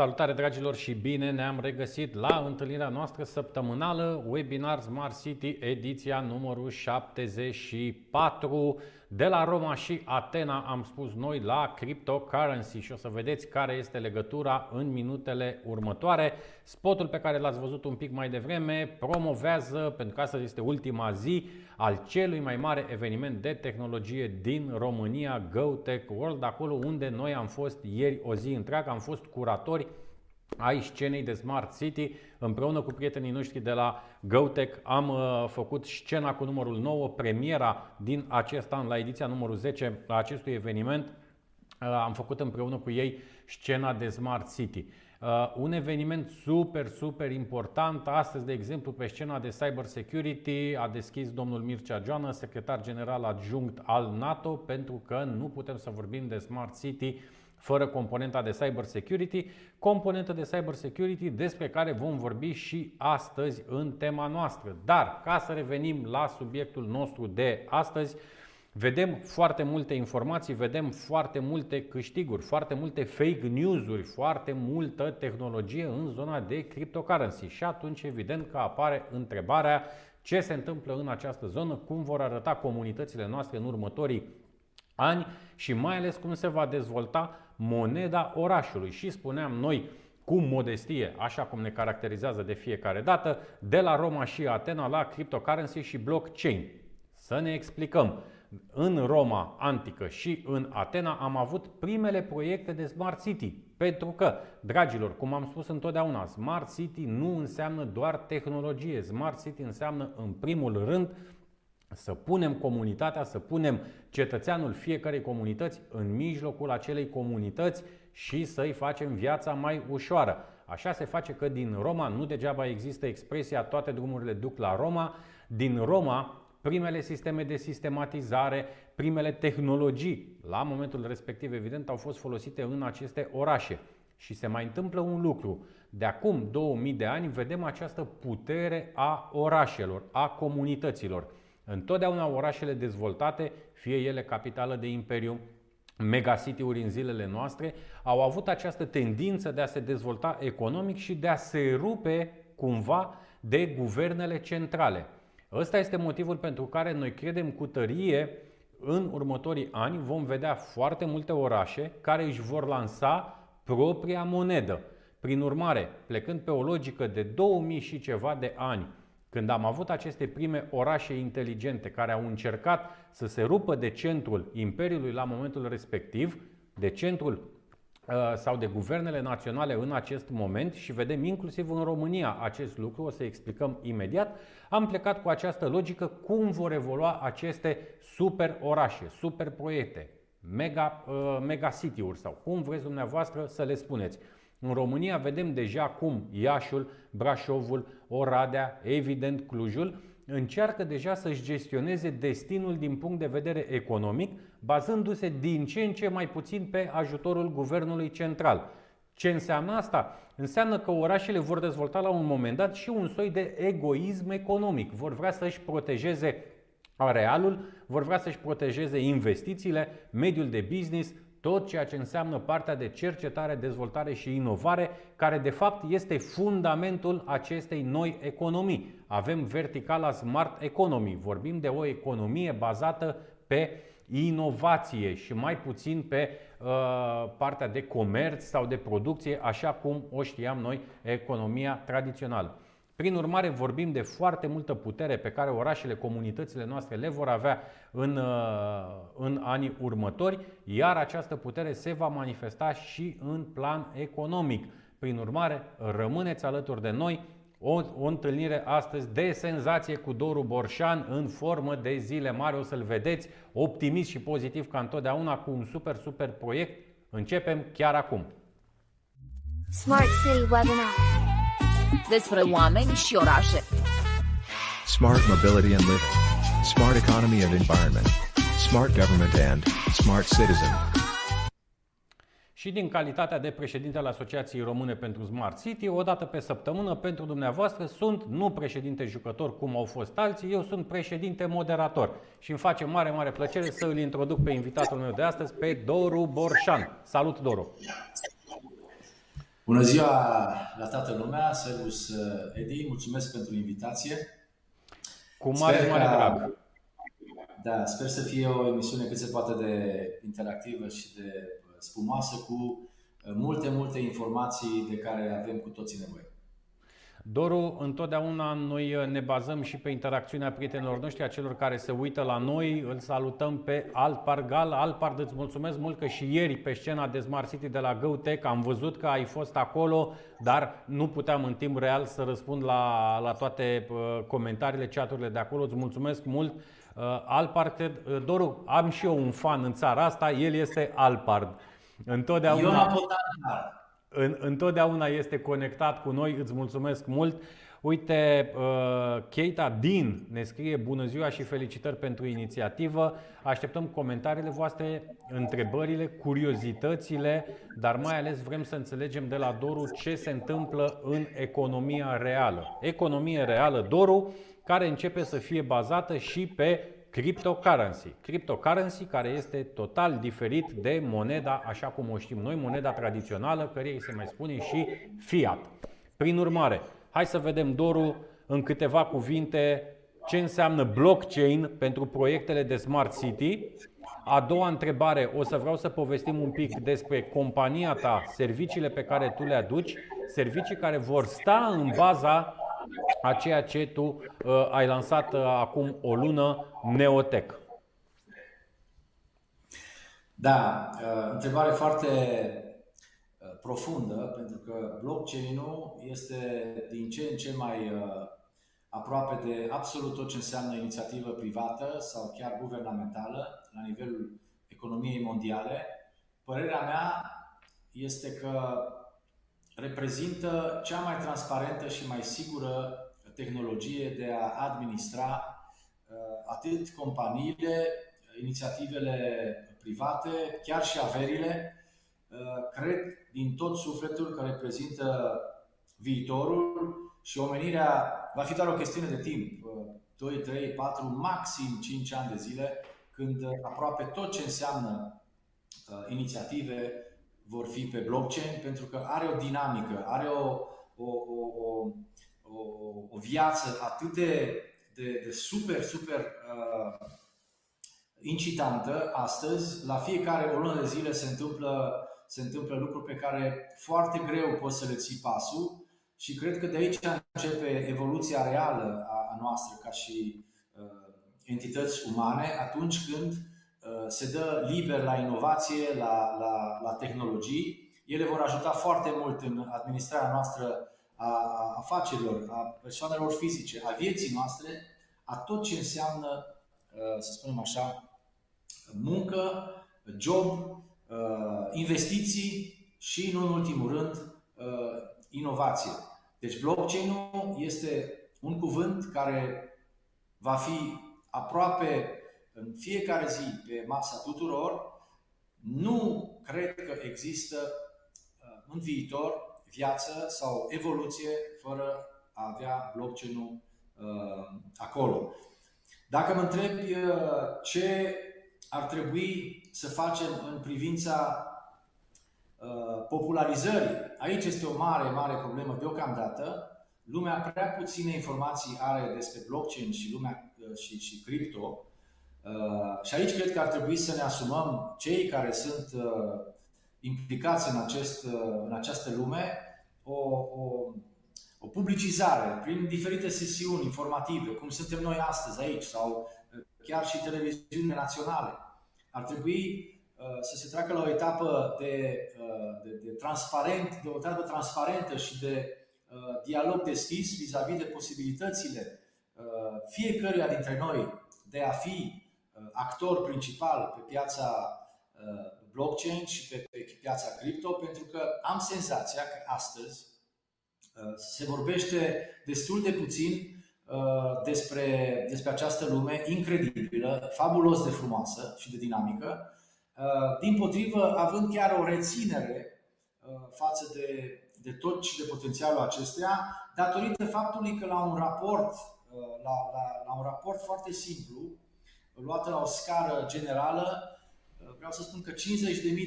Salutare dragilor și bine ne-am regăsit la întâlnirea noastră săptămânală Webinar Smart City ediția numărul 74 de la Roma și Atena am spus noi la cryptocurrency și o să vedeți care este legătura în minutele următoare. Spotul pe care l-ați văzut un pic mai devreme promovează, pentru că astăzi este ultima zi, al celui mai mare eveniment de tehnologie din România, GoTech World, acolo unde noi am fost ieri o zi întreagă, am fost curatori ai scenei de Smart City. Împreună cu prietenii noștri de la GoTech am uh, făcut scena cu numărul 9, premiera din acest an la ediția numărul 10 a acestui eveniment. Uh, am făcut împreună cu ei scena de Smart City. Uh, un eveniment super, super important. Astăzi, de exemplu, pe scena de cyber security a deschis domnul Mircea Joană, secretar general adjunct al NATO, pentru că nu putem să vorbim de Smart City fără componenta de cyber security, componentă de cyber security despre care vom vorbi și astăzi în tema noastră. Dar, ca să revenim la subiectul nostru de astăzi, Vedem foarte multe informații, vedem foarte multe câștiguri, foarte multe fake news-uri, foarte multă tehnologie în zona de cryptocurrency. Și atunci, evident, că apare întrebarea ce se întâmplă în această zonă, cum vor arăta comunitățile noastre în următorii ani și mai ales cum se va dezvolta moneda orașului. Și spuneam noi cu modestie, așa cum ne caracterizează de fiecare dată, de la Roma și Atena la cryptocurrency și blockchain. Să ne explicăm. În Roma antică și în Atena am avut primele proiecte de Smart City. Pentru că, dragilor, cum am spus întotdeauna, Smart City nu înseamnă doar tehnologie. Smart City înseamnă, în primul rând, să punem comunitatea, să punem cetățeanul fiecarei comunități în mijlocul acelei comunități și să-i facem viața mai ușoară. Așa se face că din Roma, nu degeaba există expresia toate drumurile duc la Roma, din Roma primele sisteme de sistematizare, primele tehnologii, la momentul respectiv evident, au fost folosite în aceste orașe. Și se mai întâmplă un lucru. De acum 2000 de ani vedem această putere a orașelor, a comunităților. Întotdeauna orașele dezvoltate, fie ele capitală de imperiu, megacity-uri în zilele noastre, au avut această tendință de a se dezvolta economic și de a se rupe cumva de guvernele centrale. Ăsta este motivul pentru care noi credem cu tărie în următorii ani vom vedea foarte multe orașe care își vor lansa propria monedă. Prin urmare, plecând pe o logică de 2000 și ceva de ani, când am avut aceste prime orașe inteligente care au încercat să se rupă de centrul Imperiului la momentul respectiv, de centrul uh, sau de guvernele naționale în acest moment și vedem inclusiv în România acest lucru, o să explicăm imediat, am plecat cu această logică cum vor evolua aceste super orașe, super proiecte, mega, uh, mega city-uri sau cum vreți dumneavoastră să le spuneți. În România vedem deja cum Iașul, Brașovul, Oradea, evident Clujul, încearcă deja să-și gestioneze destinul din punct de vedere economic, bazându-se din ce în ce mai puțin pe ajutorul guvernului central. Ce înseamnă asta? Înseamnă că orașele vor dezvolta la un moment dat și un soi de egoism economic. Vor vrea să-și protejeze arealul, vor vrea să-și protejeze investițiile, mediul de business, tot ceea ce înseamnă partea de cercetare, dezvoltare și inovare, care de fapt este fundamentul acestei noi economii. Avem verticala Smart Economy, vorbim de o economie bazată pe inovație și mai puțin pe uh, partea de comerț sau de producție, așa cum o știam noi economia tradițională. Prin urmare, vorbim de foarte multă putere pe care orașele, comunitățile noastre le vor avea în, uh, în anii următori, iar această putere se va manifesta și în plan economic. Prin urmare, rămâneți alături de noi. O, o întâlnire astăzi de senzație cu Doru Borșan în formă de zile mari. O să-l vedeți optimist și pozitiv ca întotdeauna cu un super, super proiect. Începem chiar acum. Smart City Webinar despre oameni și orașe. Smart Mobility and Living. Smart Economy and Environment. Smart Government and Smart Citizen. Și din calitatea de președinte al Asociației Române pentru Smart City, o dată pe săptămână pentru dumneavoastră sunt nu președinte jucător cum au fost alții, eu sunt președinte moderator. Și îmi face mare, mare plăcere să îl introduc pe invitatul meu de astăzi, pe Doru Borșan. Salut, Doru! Bună ziua la toată lumea, Servus uh, Edi, mulțumesc pentru invitație. Cu mare, sper mare drag. Da, sper să fie o emisiune cât se poate de interactivă și de uh, spumoasă cu uh, multe, multe informații de care avem cu toții nevoie. Doru, întotdeauna noi uh, ne bazăm și pe interacțiunea prietenilor noștri, a celor care se uită la noi. Îl salutăm pe Alpargal. Alpard, îți mulțumesc mult că și ieri pe scena de Smart City de la GoTech am văzut că ai fost acolo, dar nu puteam în timp real să răspund la, la toate uh, comentariile, chaturile de acolo. Îți mulțumesc mult. Uh, Alpard, Doru, am și eu un fan în țara asta, el este Alpard. Întotdeauna... Eu am în, întotdeauna este conectat cu noi, îți mulțumesc mult. Uite, uh, Keita Din ne scrie bună ziua și felicitări pentru inițiativă. Așteptăm comentariile voastre, întrebările, curiozitățile, dar mai ales vrem să înțelegem de la Doru ce se întâmplă în economia reală. Economie reală, Doru, care începe să fie bazată și pe cryptocurrency. Cryptocurrency care este total diferit de moneda așa cum o știm noi, moneda tradițională, care îi se mai spune și fiat. Prin urmare, hai să vedem, Doru, în câteva cuvinte ce înseamnă blockchain pentru proiectele de Smart City. A doua întrebare, o să vreau să povestim un pic despre compania ta, serviciile pe care tu le aduci, servicii care vor sta în baza a ceea ce tu uh, ai lansat uh, acum o lună, Neotech. Da, uh, întrebare foarte uh, profundă, pentru că blockchain-ul este din ce în ce mai uh, aproape de absolut tot ce înseamnă inițiativă privată sau chiar guvernamentală la nivelul economiei mondiale. Părerea mea este că reprezintă cea mai transparentă și mai sigură tehnologie de a administra uh, atât companiile, inițiativele private, chiar și averile. Uh, cred din tot sufletul că reprezintă viitorul și omenirea va fi doar o chestiune de timp, 2, 3, 4, maxim 5 ani de zile, când aproape tot ce înseamnă uh, inițiative, vor fi pe blockchain pentru că are o dinamică, are o, o, o, o, o, o viață atât de, de, de super, super uh, incitantă astăzi. La fiecare o lună de zile se întâmplă, se întâmplă lucruri pe care foarte greu poți să le ții pasul și cred că de aici începe evoluția reală a, a noastră ca și uh, entități umane atunci când Uh, se dă liber la inovație, la, la, la tehnologii. Ele vor ajuta foarte mult în administrarea noastră a, a afacerilor, a persoanelor fizice, a vieții noastre, a tot ce înseamnă, uh, să spunem așa, muncă, job, uh, investiții și, nu în ultimul rând, inovație. Deci blockchain-ul este un cuvânt care va fi aproape în fiecare zi pe masa tuturor, nu cred că există uh, în viitor viață sau evoluție fără a avea blockchain-ul uh, acolo. Dacă mă întrebi uh, ce ar trebui să facem în privința popularizării, aici este o mare, mare problemă deocamdată. Lumea prea puține informații are despre blockchain și lumea și, și cripto Uh, și aici cred că ar trebui să ne asumăm cei care sunt uh, implicați în, acest, uh, în această lume o, o, o publicizare prin diferite sesiuni informative, cum suntem noi astăzi aici sau chiar și televiziunile naționale. Ar trebui să se treacă la o etapă de, de, de transparent, de o etapă transparentă și de dialog deschis vis-a-vis de posibilitățile fiecăruia dintre noi de a fi Uh, actor principal pe piața uh, blockchain și pe, pe piața cripto, pentru că am senzația că astăzi uh, se vorbește destul de puțin despre, despre această lume incredibilă, fabulos de frumoasă și de dinamică, din potrivă având chiar o reținere față de, de tot și de potențialul acesteia, datorită faptului că la un raport, la, la, la un raport foarte simplu, luată la o scară generală, vreau să spun că 50.000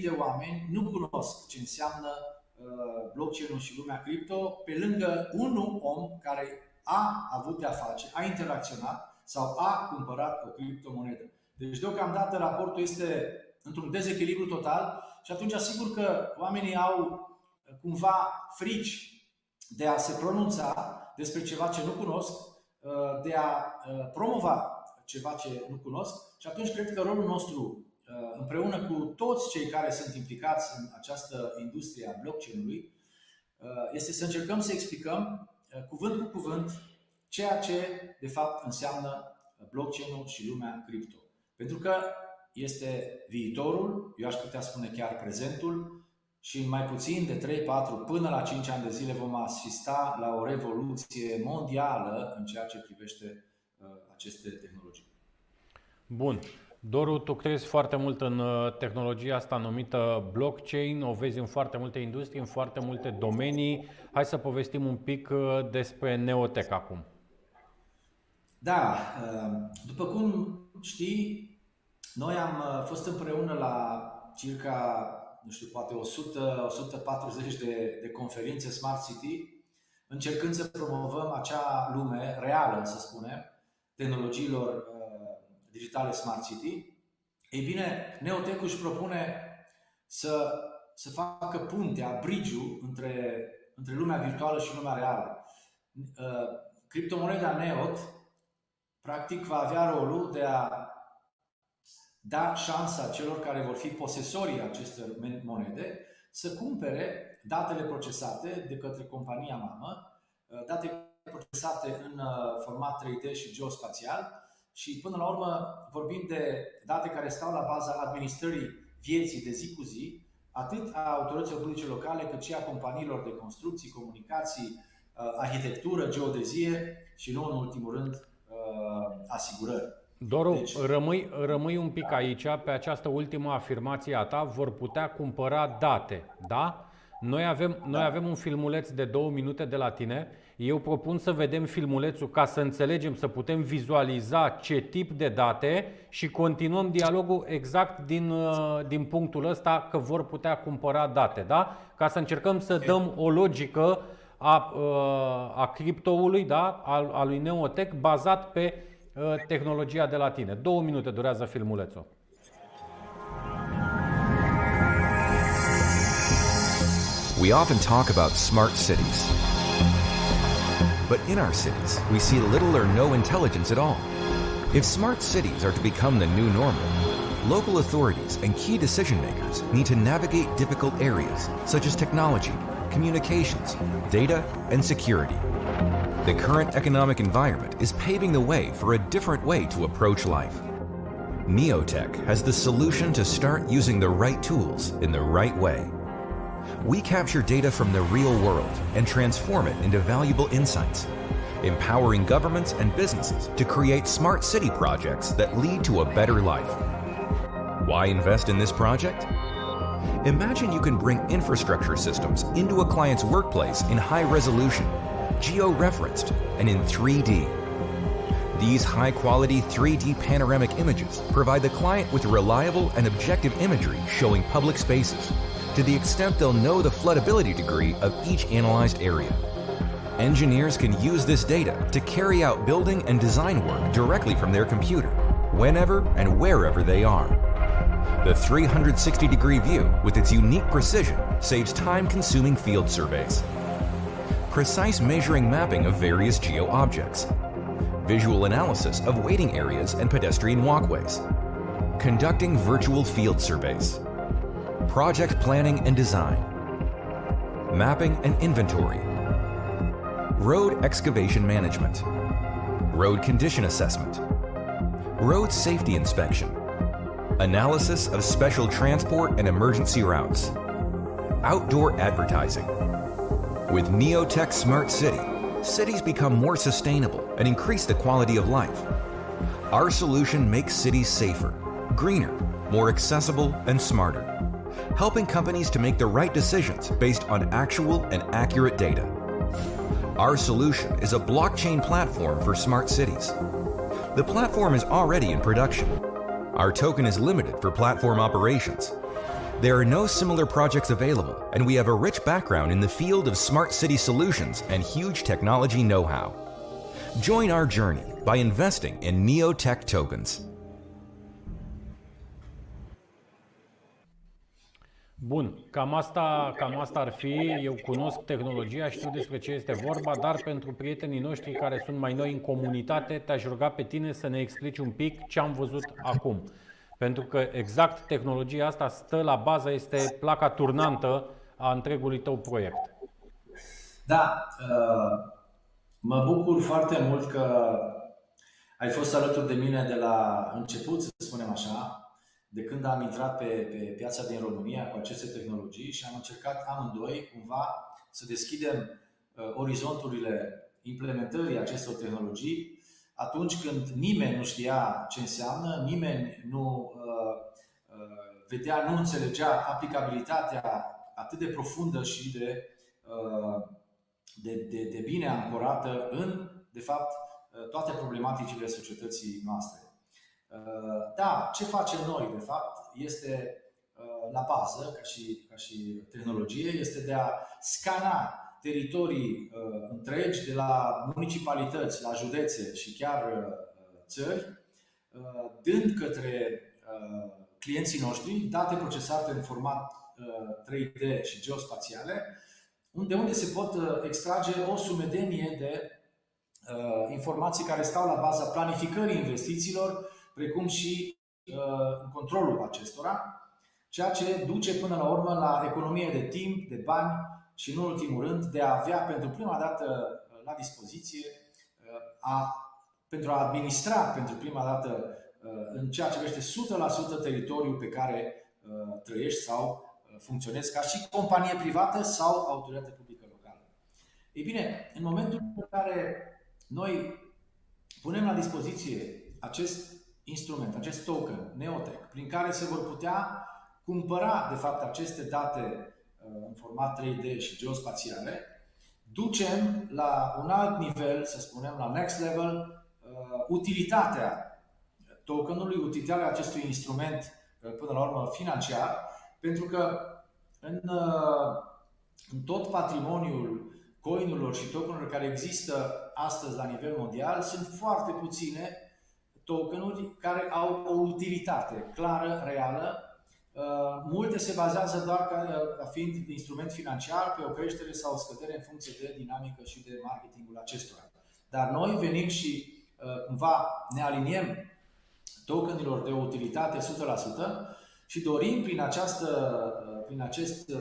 de oameni nu cunosc ce înseamnă blockchain-ul și lumea cripto pe lângă un om care a avut de-a face, a interacționat sau a cumpărat o criptomonedă. Deci deocamdată raportul este într-un dezechilibru total și atunci asigur că oamenii au cumva frici de a se pronunța despre ceva ce nu cunosc, de a promova ceva ce nu cunosc și atunci cred că rolul nostru împreună cu toți cei care sunt implicați în această industrie a blockchain-ului este să încercăm să explicăm cuvânt cu cuvânt ceea ce de fapt înseamnă blockchain-ul și lumea cripto. Pentru că este viitorul, eu aș putea spune chiar prezentul și în mai puțin de 3, 4 până la 5 ani de zile vom asista la o revoluție mondială în ceea ce privește uh, aceste tehnologii. Bun. Doru, tu crezi foarte mult în uh, tehnologia asta numită blockchain, o vezi în foarte multe industrie, în foarte multe domenii. Hai să povestim un pic uh, despre Neotech acum. Da, după cum știi, noi am uh, fost împreună la circa, nu știu, poate 100, 140 de, de conferințe Smart City, încercând să promovăm acea lume reală, să spunem, tehnologiilor uh, digitale Smart City. Ei bine, Neotech își propune să, să facă puntea, bridge între, între lumea virtuală și lumea reală. Uh, criptomoneda Neot, practic, va avea rolul de a da șansa celor care vor fi posesorii acestor monede să cumpere datele procesate de către compania mamă, uh, date procesate în uh, format 3D și geospațial și până la urmă vorbim de date care stau la baza administrării vieții de zi cu zi, atât a autorităților publice locale, cât și a companiilor de construcții, comunicații, uh, arhitectură, geodezie și nu în ultimul rând asigurări. Doru, deci... rămâi, rămâi un pic aici, pe această ultimă afirmație a ta, vor putea cumpăra date, da? Noi avem, da. noi avem un filmuleț de două minute de la tine. Eu propun să vedem filmulețul ca să înțelegem, să putem vizualiza ce tip de date și continuăm dialogul exact din, uh, din punctul ăsta că vor putea cumpăra date, da? Ca să încercăm să dăm o logică a, uh, a criptoului, da? a, a lui Neotech, bazat pe Uh, tehnologia de la tine. Două minute durează filmulețul. We often talk about smart cities. But in our cities, we see little or no intelligence at all. If smart cities are to become the new normal, local authorities and key decision makers need to navigate difficult areas such as technology, communications, data, and security. The current economic environment is paving the way for a different way to approach life. Neotech has the solution to start using the right tools in the right way. We capture data from the real world and transform it into valuable insights, empowering governments and businesses to create smart city projects that lead to a better life. Why invest in this project? Imagine you can bring infrastructure systems into a client's workplace in high resolution geo-referenced, and in 3D. These high-quality 3D panoramic images provide the client with reliable and objective imagery showing public spaces, to the extent they'll know the floodability degree of each analyzed area. Engineers can use this data to carry out building and design work directly from their computer, whenever and wherever they are. The 360 degree view, with its unique precision, saves time consuming field surveys precise measuring mapping of various geo objects, visual analysis of waiting areas and pedestrian walkways, conducting virtual field surveys, project planning and design, mapping and inventory, road excavation management, road condition assessment, road safety inspection, analysis of special transport and emergency routes, outdoor advertising, with Neotech Smart City, cities become more sustainable and increase the quality of life. Our solution makes cities safer, greener, more accessible, and smarter, helping companies to make the right decisions based on actual and accurate data. Our solution is a blockchain platform for smart cities. The platform is already in production. Our token is limited for platform operations There are no similar projects available, and we have a rich background in the field of smart city solutions and huge technology know how. Join our journey by investing in Neotech tokens. Bun, cam asta, cam asta ar fi. Eu cunosc tehnologia, știu despre ce este vorba, dar pentru prietenii noștri care sunt mai noi în comunitate, te-aș ruga pe tine să ne explici un pic ce am văzut acum. Pentru că exact tehnologia asta stă la bază, este placa turnantă a întregului tău proiect. Da, uh, mă bucur foarte mult că ai fost alături de mine de la început, să spunem așa, de când am intrat pe, pe piața din România cu aceste tehnologii și am încercat amândoi cumva să deschidem uh, orizonturile implementării acestor tehnologii atunci când nimeni nu știa ce înseamnă, nimeni nu uh, uh, vedea, nu înțelegea aplicabilitatea atât de profundă și de, uh, de, de, de bine ancorată în, de fapt, uh, toate problematicile societății noastre. Uh, da, ce facem noi, de fapt, este uh, la bază, ca și, ca și tehnologie, este de a scana teritorii uh, întregi, de la municipalități, la județe și chiar țări, dând către clienții noștri date procesate în format 3D și geospațiale, de unde se pot extrage o sumedenie de informații care stau la baza planificării investițiilor precum și uh, controlul acestora, ceea ce duce până la urmă la economie de timp, de bani și, în ultimul rând, de a avea pentru prima dată uh, la dispoziție, uh, a, pentru a administra pentru prima dată în ceea ce privește 100% teritoriul pe care trăiești sau funcționezi ca și companie privată sau autoritate publică locală. Ei bine, în momentul în care noi punem la dispoziție acest instrument, acest token, Neotech, prin care se vor putea cumpăra, de fapt, aceste date uh, în format 3D și geospațiale, ducem la un alt nivel, să spunem, la next level, uh, utilitatea tokenului, utilitatea acestui instrument, uh, până la urmă, financiar, pentru că în, în tot patrimoniul coinurilor și tokenurilor care există astăzi la nivel mondial, sunt foarte puține tokenuri care au o utilitate clară, reală. Uh, multe se bazează doar ca, uh, ca fiind instrument financiar pe o creștere sau o scădere în funcție de dinamică și de marketingul acestora. Dar noi venim și uh, cumva ne aliniem tokenilor de utilitate 100% și dorim prin, această, prin acest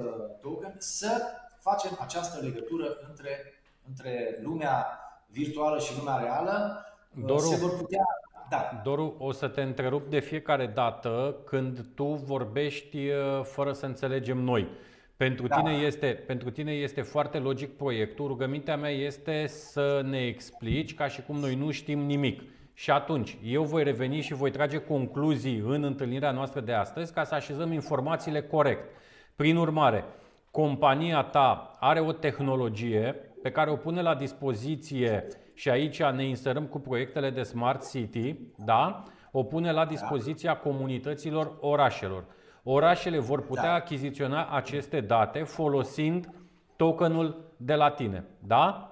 token să facem această legătură între, între lumea virtuală și lumea reală. Doru, se vor putea da. Doru, o să te întrerup de fiecare dată când tu vorbești uh, fără să înțelegem noi. Pentru, da. tine este, pentru tine este foarte logic proiectul. Rugămintea mea este să ne explici ca și cum noi nu știm nimic. Și atunci, eu voi reveni și voi trage concluzii în întâlnirea noastră de astăzi ca să așezăm informațiile corect. Prin urmare, compania ta are o tehnologie pe care o pune la dispoziție și aici ne inserăm cu proiectele de Smart City, da? o pune la dispoziția comunităților orașelor. Orașele vor putea da. achiziționa aceste date folosind tokenul de la tine. Da?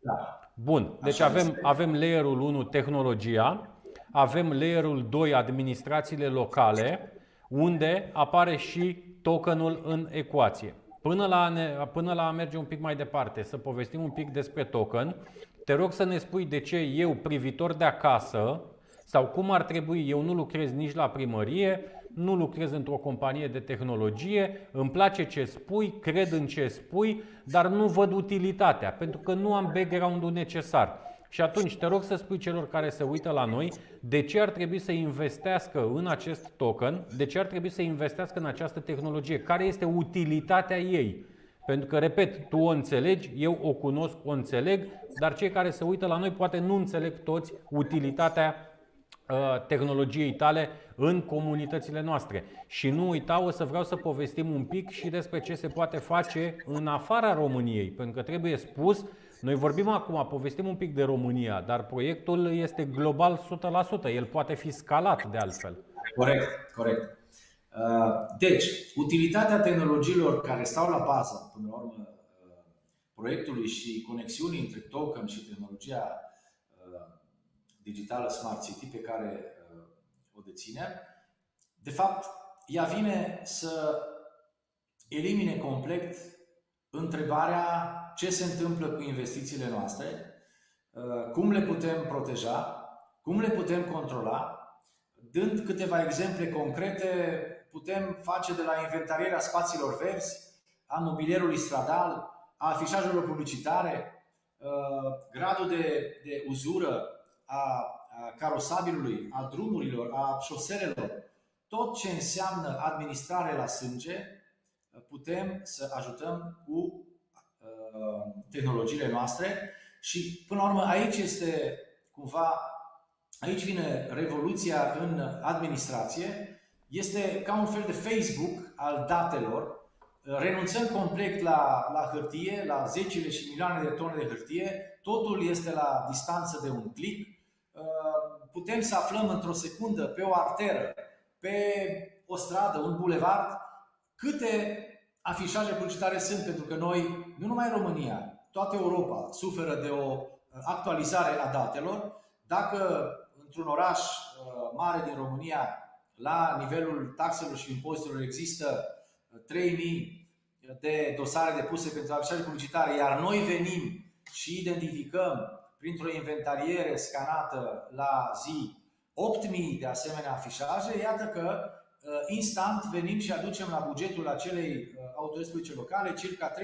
Da. Bun. Deci avem, avem layerul 1, tehnologia, avem layerul 2, administrațiile locale, unde apare și tokenul în ecuație. Până la, ne, până la a merge un pic mai departe, să povestim un pic despre token, te rog să ne spui de ce eu, privitor de acasă, sau cum ar trebui, eu nu lucrez nici la primărie, nu lucrez într-o companie de tehnologie, îmi place ce spui, cred în ce spui, dar nu văd utilitatea, pentru că nu am background-ul necesar. Și atunci te rog să spui celor care se uită la noi de ce ar trebui să investească în acest token, de ce ar trebui să investească în această tehnologie, care este utilitatea ei. Pentru că, repet, tu o înțelegi, eu o cunosc, o înțeleg, dar cei care se uită la noi poate nu înțeleg toți utilitatea uh, tehnologiei tale în comunitățile noastre. Și nu uita, o să vreau să povestim un pic și despre ce se poate face în afara României, pentru că trebuie spus, noi vorbim acum, povestim un pic de România, dar proiectul este global 100%, el poate fi scalat de altfel. Corect, corect. Deci, utilitatea tehnologiilor care stau la bază, până la urmă, proiectului și conexiunii între token și tehnologia digitală Smart City pe care o deținem, de fapt, ea vine să elimine complet întrebarea ce se întâmplă cu investițiile noastre, uh, cum le putem proteja, cum le putem controla. Dând câteva exemple concrete, putem face de la inventarierea spațiilor verzi, a mobilierului stradal, a afișajelor publicitare, uh, gradul de, de uzură a carosabilului, a drumurilor, a șoselelor, tot ce înseamnă administrare la sânge, putem să ajutăm cu uh, tehnologiile noastre. Și până la urmă aici este cumva, aici vine revoluția în administrație, este ca un fel de Facebook al datelor, renunțăm complet la, la hârtie, la zecile și milioane de tone de hârtie, totul este la distanță de un click, uh, putem să aflăm într-o secundă pe o arteră, pe o stradă, un bulevard, câte afișaje publicitare sunt, pentru că noi, nu numai România, toată Europa suferă de o actualizare a datelor. Dacă într-un oraș uh, mare din România, la nivelul taxelor și impozitelor, există 3000 de dosare depuse pentru afișaje publicitare, iar noi venim și identificăm printr-o inventariere scanată la zi 8.000 de asemenea afișaje, iată că uh, instant venim și aducem la bugetul acelei uh, autorități publice locale circa 300-400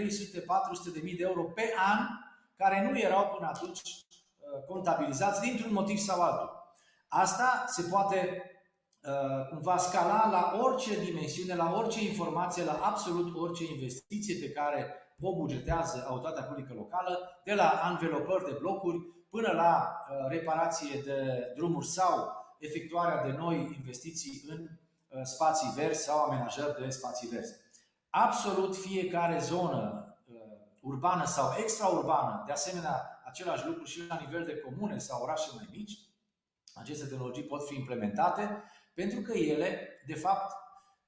de mii de euro pe an, care nu erau până atunci uh, contabilizați dintr-un motiv sau altul. Asta se poate cumva scala la orice dimensiune, la orice informație, la absolut orice investiție pe care o bugetează autoritatea publică locală, de la anvelopări de blocuri până la reparație de drumuri sau efectuarea de noi investiții în uh, spații verzi sau amenajări de spații verzi. Absolut fiecare zonă uh, urbană sau extraurbană, de asemenea, același lucru și la nivel de comune sau orașe mai mici, aceste tehnologii pot fi implementate pentru că ele, de fapt,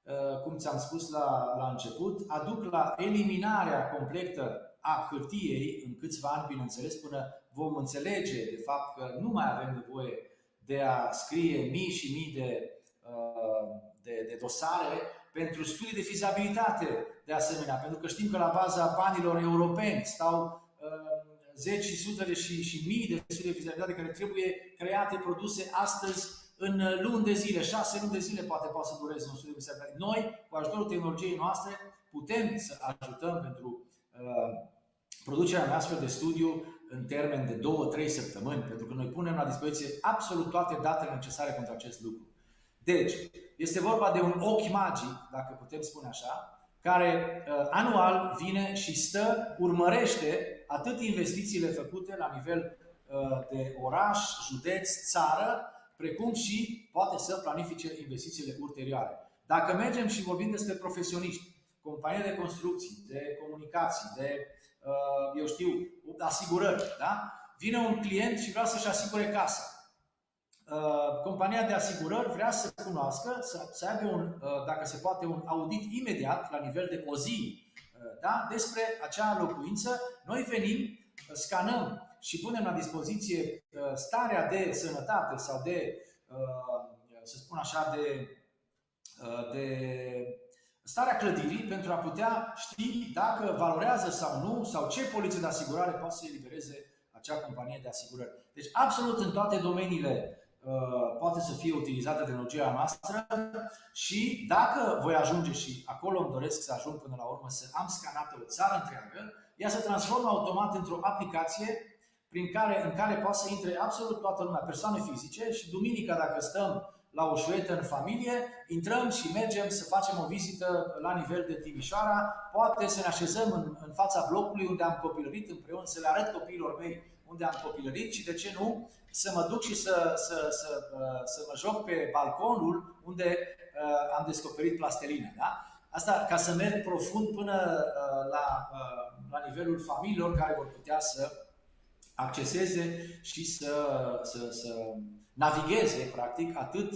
uh, cum ți-am spus la, la început, aduc la eliminarea completă a hârtiei în câțiva ani, bineînțeles, până vom înțelege de fapt că nu mai avem nevoie de a scrie mii și mii de, uh, de, de dosare pentru studii de fizabilitate, de asemenea, pentru că știm că la baza banilor europeni stau uh, zeci și sute de și, și mii de studii de fizabilitate care trebuie create, produse astăzi în luni de zile, șase luni de zile poate poate să dureze un studiu de fizabilitate. Noi, cu ajutorul tehnologiei noastre, putem să ajutăm pentru uh, producerea unui astfel de studiu în termen de 2-3 săptămâni, pentru că noi punem la dispoziție absolut toate datele necesare pentru acest lucru. Deci, este vorba de un ochi magic, dacă putem spune așa, care uh, anual vine și stă, urmărește atât investițiile făcute la nivel uh, de oraș, județ, țară, precum și poate să planifice investițiile ulterioare. Dacă mergem și vorbim despre profesioniști, companii de construcții, de comunicații, de Uh, eu știu, asigurări, da? Vine un client și vrea să-și asigure casa. Uh, compania de asigurări vrea să cunoască, să, să aibă un, uh, dacă se poate, un audit imediat la nivel de o zi da? despre acea locuință. Noi venim, scanăm și punem la dispoziție starea de sănătate sau de, să spun așa, de, de starea clădirii pentru a putea ști dacă valorează sau nu, sau ce poliție de asigurare poate să elibereze acea companie de asigurări. Deci, absolut în toate domeniile uh, poate să fie utilizată tehnologia noastră și dacă voi ajunge și acolo îmi doresc să ajung până la urmă să am scanată o țară întreagă, ea se transformă automat într-o aplicație prin care, în care poate să intre absolut toată lumea, persoane fizice și duminica dacă stăm la o șuetă în familie, intrăm și mergem să facem o vizită la nivel de Timișoara, poate să ne așezăm în, în fața blocului unde am copilărit împreună, să le arăt copiilor mei unde am copilărit și de ce nu să mă duc și să, să, să, uh, să mă joc pe balconul unde uh, am descoperit plastelină. Da? Asta ca să merg profund până uh, la, la nivelul familiilor care vor putea să acceseze și să, să, să navigheze, practic, atât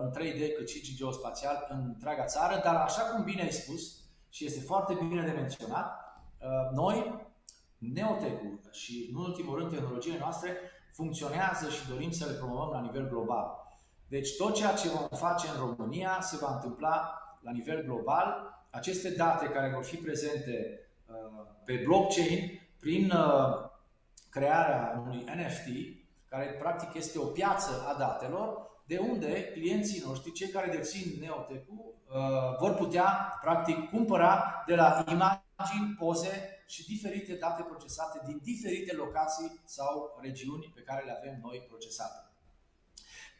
în 3D cât și geospațial în întreaga țară, dar așa cum bine ai spus și este foarte bine de menționat, noi, Neotecul și, în ultimul rând, tehnologiile noastre funcționează și dorim să le promovăm la nivel global. Deci tot ceea ce vom face în România se va întâmpla la nivel global. Aceste date care vor fi prezente uh, pe blockchain prin uh, crearea unui NFT, care practic este o piață a datelor, de unde clienții noștri, cei care dețin Neotecul, uh, vor putea practic cumpăra de la imagini, poze și diferite date procesate din diferite locații sau regiuni pe care le avem noi procesate.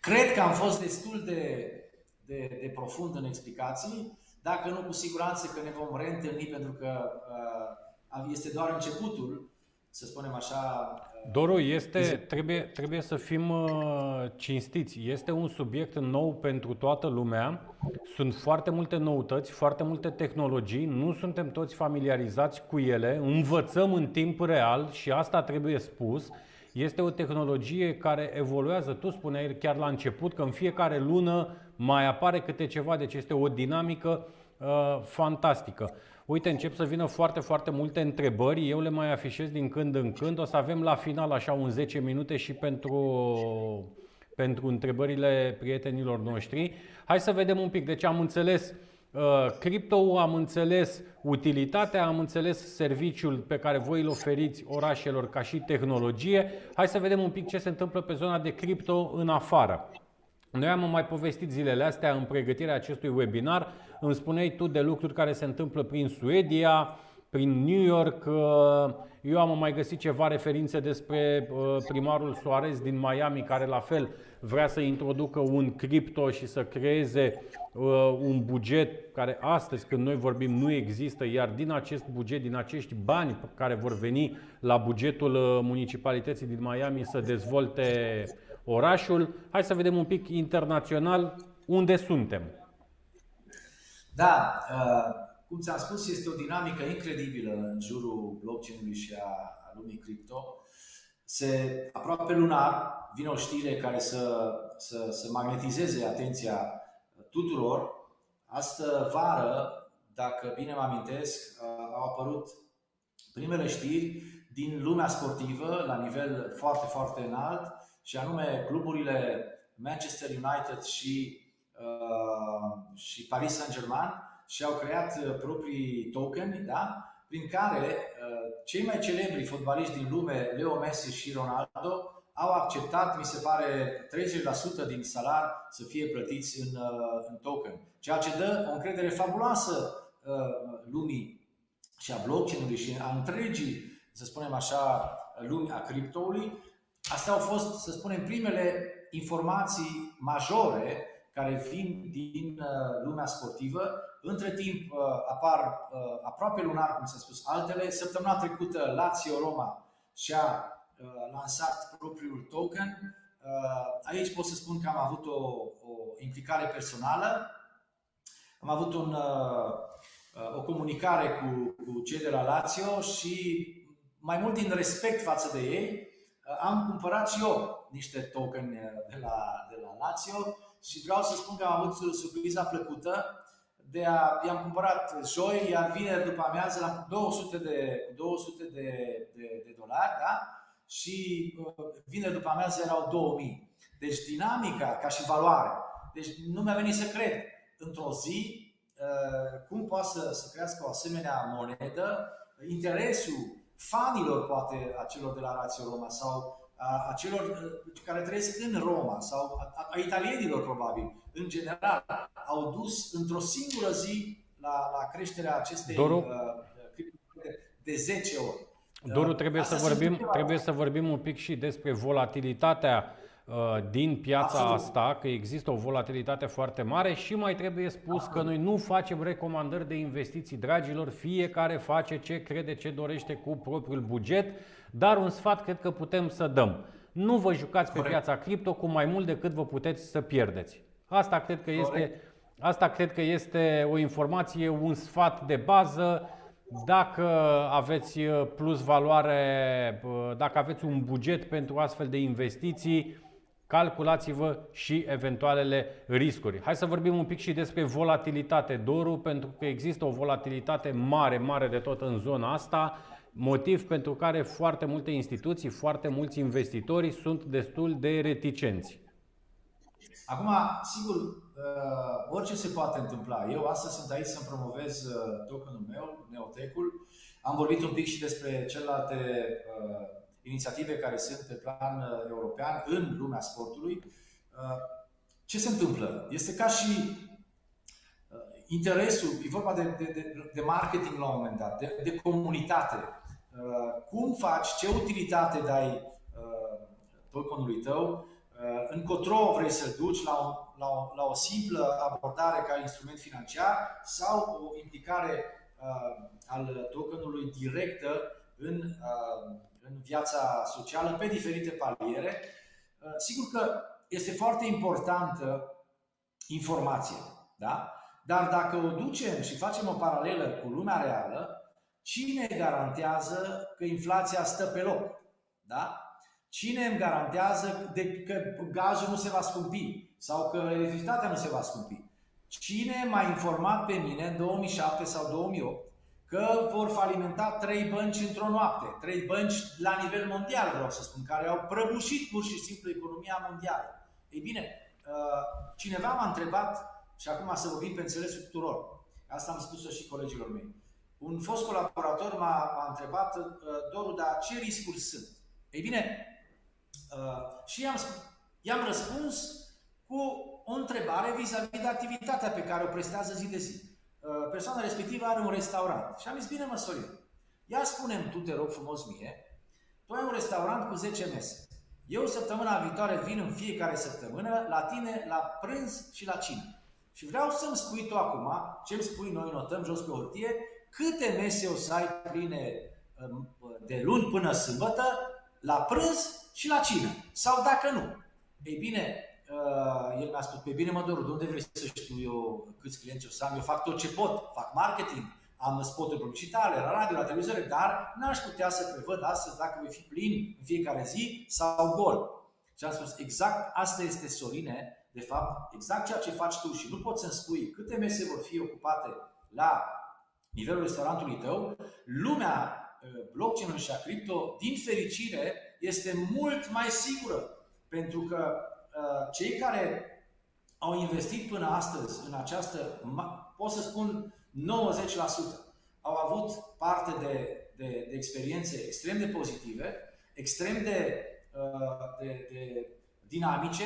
Cred că am fost destul de, de, de profund în explicații, dacă nu cu siguranță că ne vom reîntâlni pentru că uh, este doar începutul, să spunem așa. Uh, Doru, este, trebuie, trebuie să fim uh, cinstiți. Este un subiect nou pentru toată lumea. Sunt foarte multe noutăți, foarte multe tehnologii. Nu suntem toți familiarizați cu ele. Învățăm în timp real și asta trebuie spus. Este o tehnologie care evoluează, tu spuneai chiar la început că în fiecare lună mai apare câte ceva, deci este o dinamică uh, fantastică. Uite, încep să vină foarte, foarte multe întrebări, eu le mai afișez din când în când, o să avem la final așa un 10 minute și pentru, pentru întrebările prietenilor noștri. Hai să vedem un pic, deci am înțeles uh, Uh, cripto am înțeles utilitatea, am înțeles serviciul pe care voi îl oferiți orașelor ca și tehnologie. Hai să vedem un pic ce se întâmplă pe zona de cripto în afară. Noi am mai povestit zilele astea în pregătirea acestui webinar. Îmi spuneai tu de lucruri care se întâmplă prin Suedia, prin New York. Uh, eu am mai găsit ceva referințe despre uh, primarul Suarez din Miami, care la fel vrea să introducă un cripto și să creeze uh, un buget care astăzi, când noi vorbim, nu există, iar din acest buget, din acești bani care vor veni la bugetul municipalității din Miami să dezvolte orașul, hai să vedem un pic internațional unde suntem. Da, uh cum ți-am spus, este o dinamică incredibilă în jurul blockchain-ului și a, a lumii cripto. Se, aproape lunar vine o știre care să, să, să magnetizeze atenția tuturor. Astă vară, dacă bine mă amintesc, au apărut primele știri din lumea sportivă la nivel foarte, foarte înalt și anume cluburile Manchester United și, uh, și Paris Saint-Germain și au creat uh, proprii tokeni, da? prin care uh, cei mai celebri fotbaliști din lume, Leo Messi și Ronaldo, au acceptat, mi se pare, 30% din salar să fie plătiți în, uh, în token. Ceea ce dă o încredere fabuloasă lumii și a blockchain-ului și a întregii, să spunem așa, lumii a criptoului. Astea au fost, să spunem, primele informații majore care vin din lumea sportivă între timp uh, apar uh, aproape lunar, cum s-a spus, altele. Săptămâna trecută Lazio Roma și-a uh, lansat propriul token. Aici pot să spun că am avut o, o implicare personală. Am avut un, o comunicare cu, cu cei de la Lazio și mai mult din respect față de ei, am cumpărat și eu niște token de la, de la Lazio și vreau să spun că am avut surpriza plăcută de a, i-am cumpărat joi, iar vineri după amiază la 200 de, 200 de, de, de dolari, da? și uh, vineri după amiază erau 2000. Deci dinamica ca și valoare. Deci nu mi-a venit să cred într-o zi uh, cum poate să, să crească o asemenea monedă, interesul fanilor poate a celor de la Rațio Roma sau a, a celor uh, care trăiesc în Roma sau a, a italienilor probabil, în general, au dus într-o singură zi la, la creșterea acestei Doru, uh, de 10 ori. Doru, trebuie Asta să, vorbim, trebuie să vorbim un pic și despre volatilitatea uh, din piața Absolut. asta, că există o volatilitate foarte mare și mai trebuie spus Absolut. că noi nu facem recomandări de investiții, dragilor, fiecare face ce crede, ce dorește cu propriul buget, dar un sfat cred că putem să dăm. Nu vă jucați Corect. pe piața cripto cu mai mult decât vă puteți să pierdeți. Asta cred că este, asta cred că este o informație, un sfat de bază. Dacă aveți uh, plus valoare, uh, dacă aveți un buget pentru astfel de investiții, calculați-vă și eventualele riscuri. Hai să vorbim un pic și despre volatilitate, Doru, pentru că există o volatilitate mare, mare de tot în zona asta, motiv pentru care foarte multe instituții, foarte mulți investitori sunt destul de reticenți. Acum, sigur, uh, orice se poate întâmpla. Eu astăzi sunt aici să-mi promovez uh, tokenul meu, Neotecul. Am vorbit un pic și despre celelalte uh, inițiative care sunt pe plan uh, european în lumea sportului. Uh, ce se întâmplă? Este ca și uh, interesul, e vorba de, de, de marketing la un moment dat, de, de comunitate. Uh, cum faci, ce utilitate dai uh, tokenului tău, Uh, încotro vrei să duci la o, la, o, la o simplă abordare ca instrument financiar sau o implicare uh, al tokenului directă în, uh, în viața socială pe diferite paliere. Uh, sigur că este foarte importantă informația, da? dar dacă o ducem și facem o paralelă cu lumea reală, cine garantează că inflația stă pe loc? Da? Cine îmi garantează de, că gazul nu se va scumpi sau că electricitatea nu se va scumpi? Cine m-a informat pe mine în 2007 sau 2008 că vor falimenta trei bănci într-o noapte, trei bănci la nivel mondial, vreau să spun, care au prăbușit pur și simplu economia mondială. Ei bine, uh, cineva m-a întrebat, și acum să vorbim pe înțelesul tuturor, asta am spus-o și colegilor mei, un fost colaborator m-a, m-a întrebat, uh, Doru, dar ce riscuri sunt? Ei bine, Uh, și i-am, i-am răspuns cu o întrebare vis-a-vis de activitatea pe care o prestează zi de zi. Uh, persoana respectivă are un restaurant. Și am zis, bine mă, Sorin, ia spune tu, te rog frumos mie, tu ai un restaurant cu 10 mese. Eu săptămâna viitoare vin în fiecare săptămână la tine la prânz și la cină. Și vreau să-mi spui tu acum, ce îmi spui, noi notăm jos pe hârtie, câte mese o să ai pline um, de luni până sâmbătă, la prânz și la cină. Sau dacă nu. Ei bine, uh, el mi-a spus, pe bine mă dor, de unde vrei să știu eu câți clienți o să am? Eu fac tot ce pot, fac marketing, am spoturi publicitare, la radio, la televizor, dar n-aș putea să prevăd astăzi dacă voi fi plin în fiecare zi sau gol. Și am spus, exact asta este, Sorine, de fapt, exact ceea ce faci tu și nu poți să-mi spui câte mese vor fi ocupate la nivelul restaurantului tău, lumea uh, blockchain și a cripto, din fericire, este mult mai sigură. Pentru că uh, cei care au investit până astăzi în această, pot să spun 90%, au avut parte de, de, de experiențe extrem de pozitive, extrem de, uh, de, de dinamice,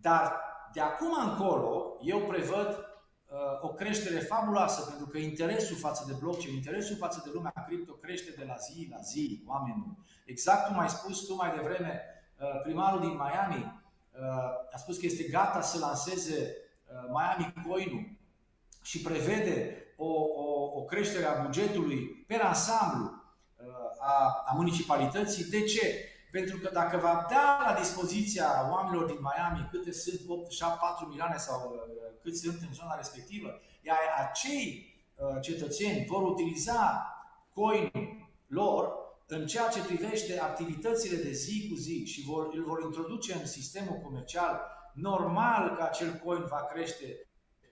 dar de acum încolo eu prevăd uh, o creștere fabuloasă, pentru că interesul față de blockchain, interesul față de lumea cripto crește de la zi la zi, oameni Exact cum ai spus tu mai devreme, uh, primarul din Miami uh, a spus că este gata să lanseze uh, Miami Coin și prevede o, o, o creștere a bugetului pe ansamblu a, a municipalității. De ce? Pentru că dacă va da la dispoziția oamenilor din Miami câte sunt 8, 7, 4 milioane sau cât sunt în zona respectivă, iar acei cetățeni vor utiliza coin lor în ceea ce privește activitățile de zi cu zi și vor, îl vor introduce în sistemul comercial, normal că acel coin va crește,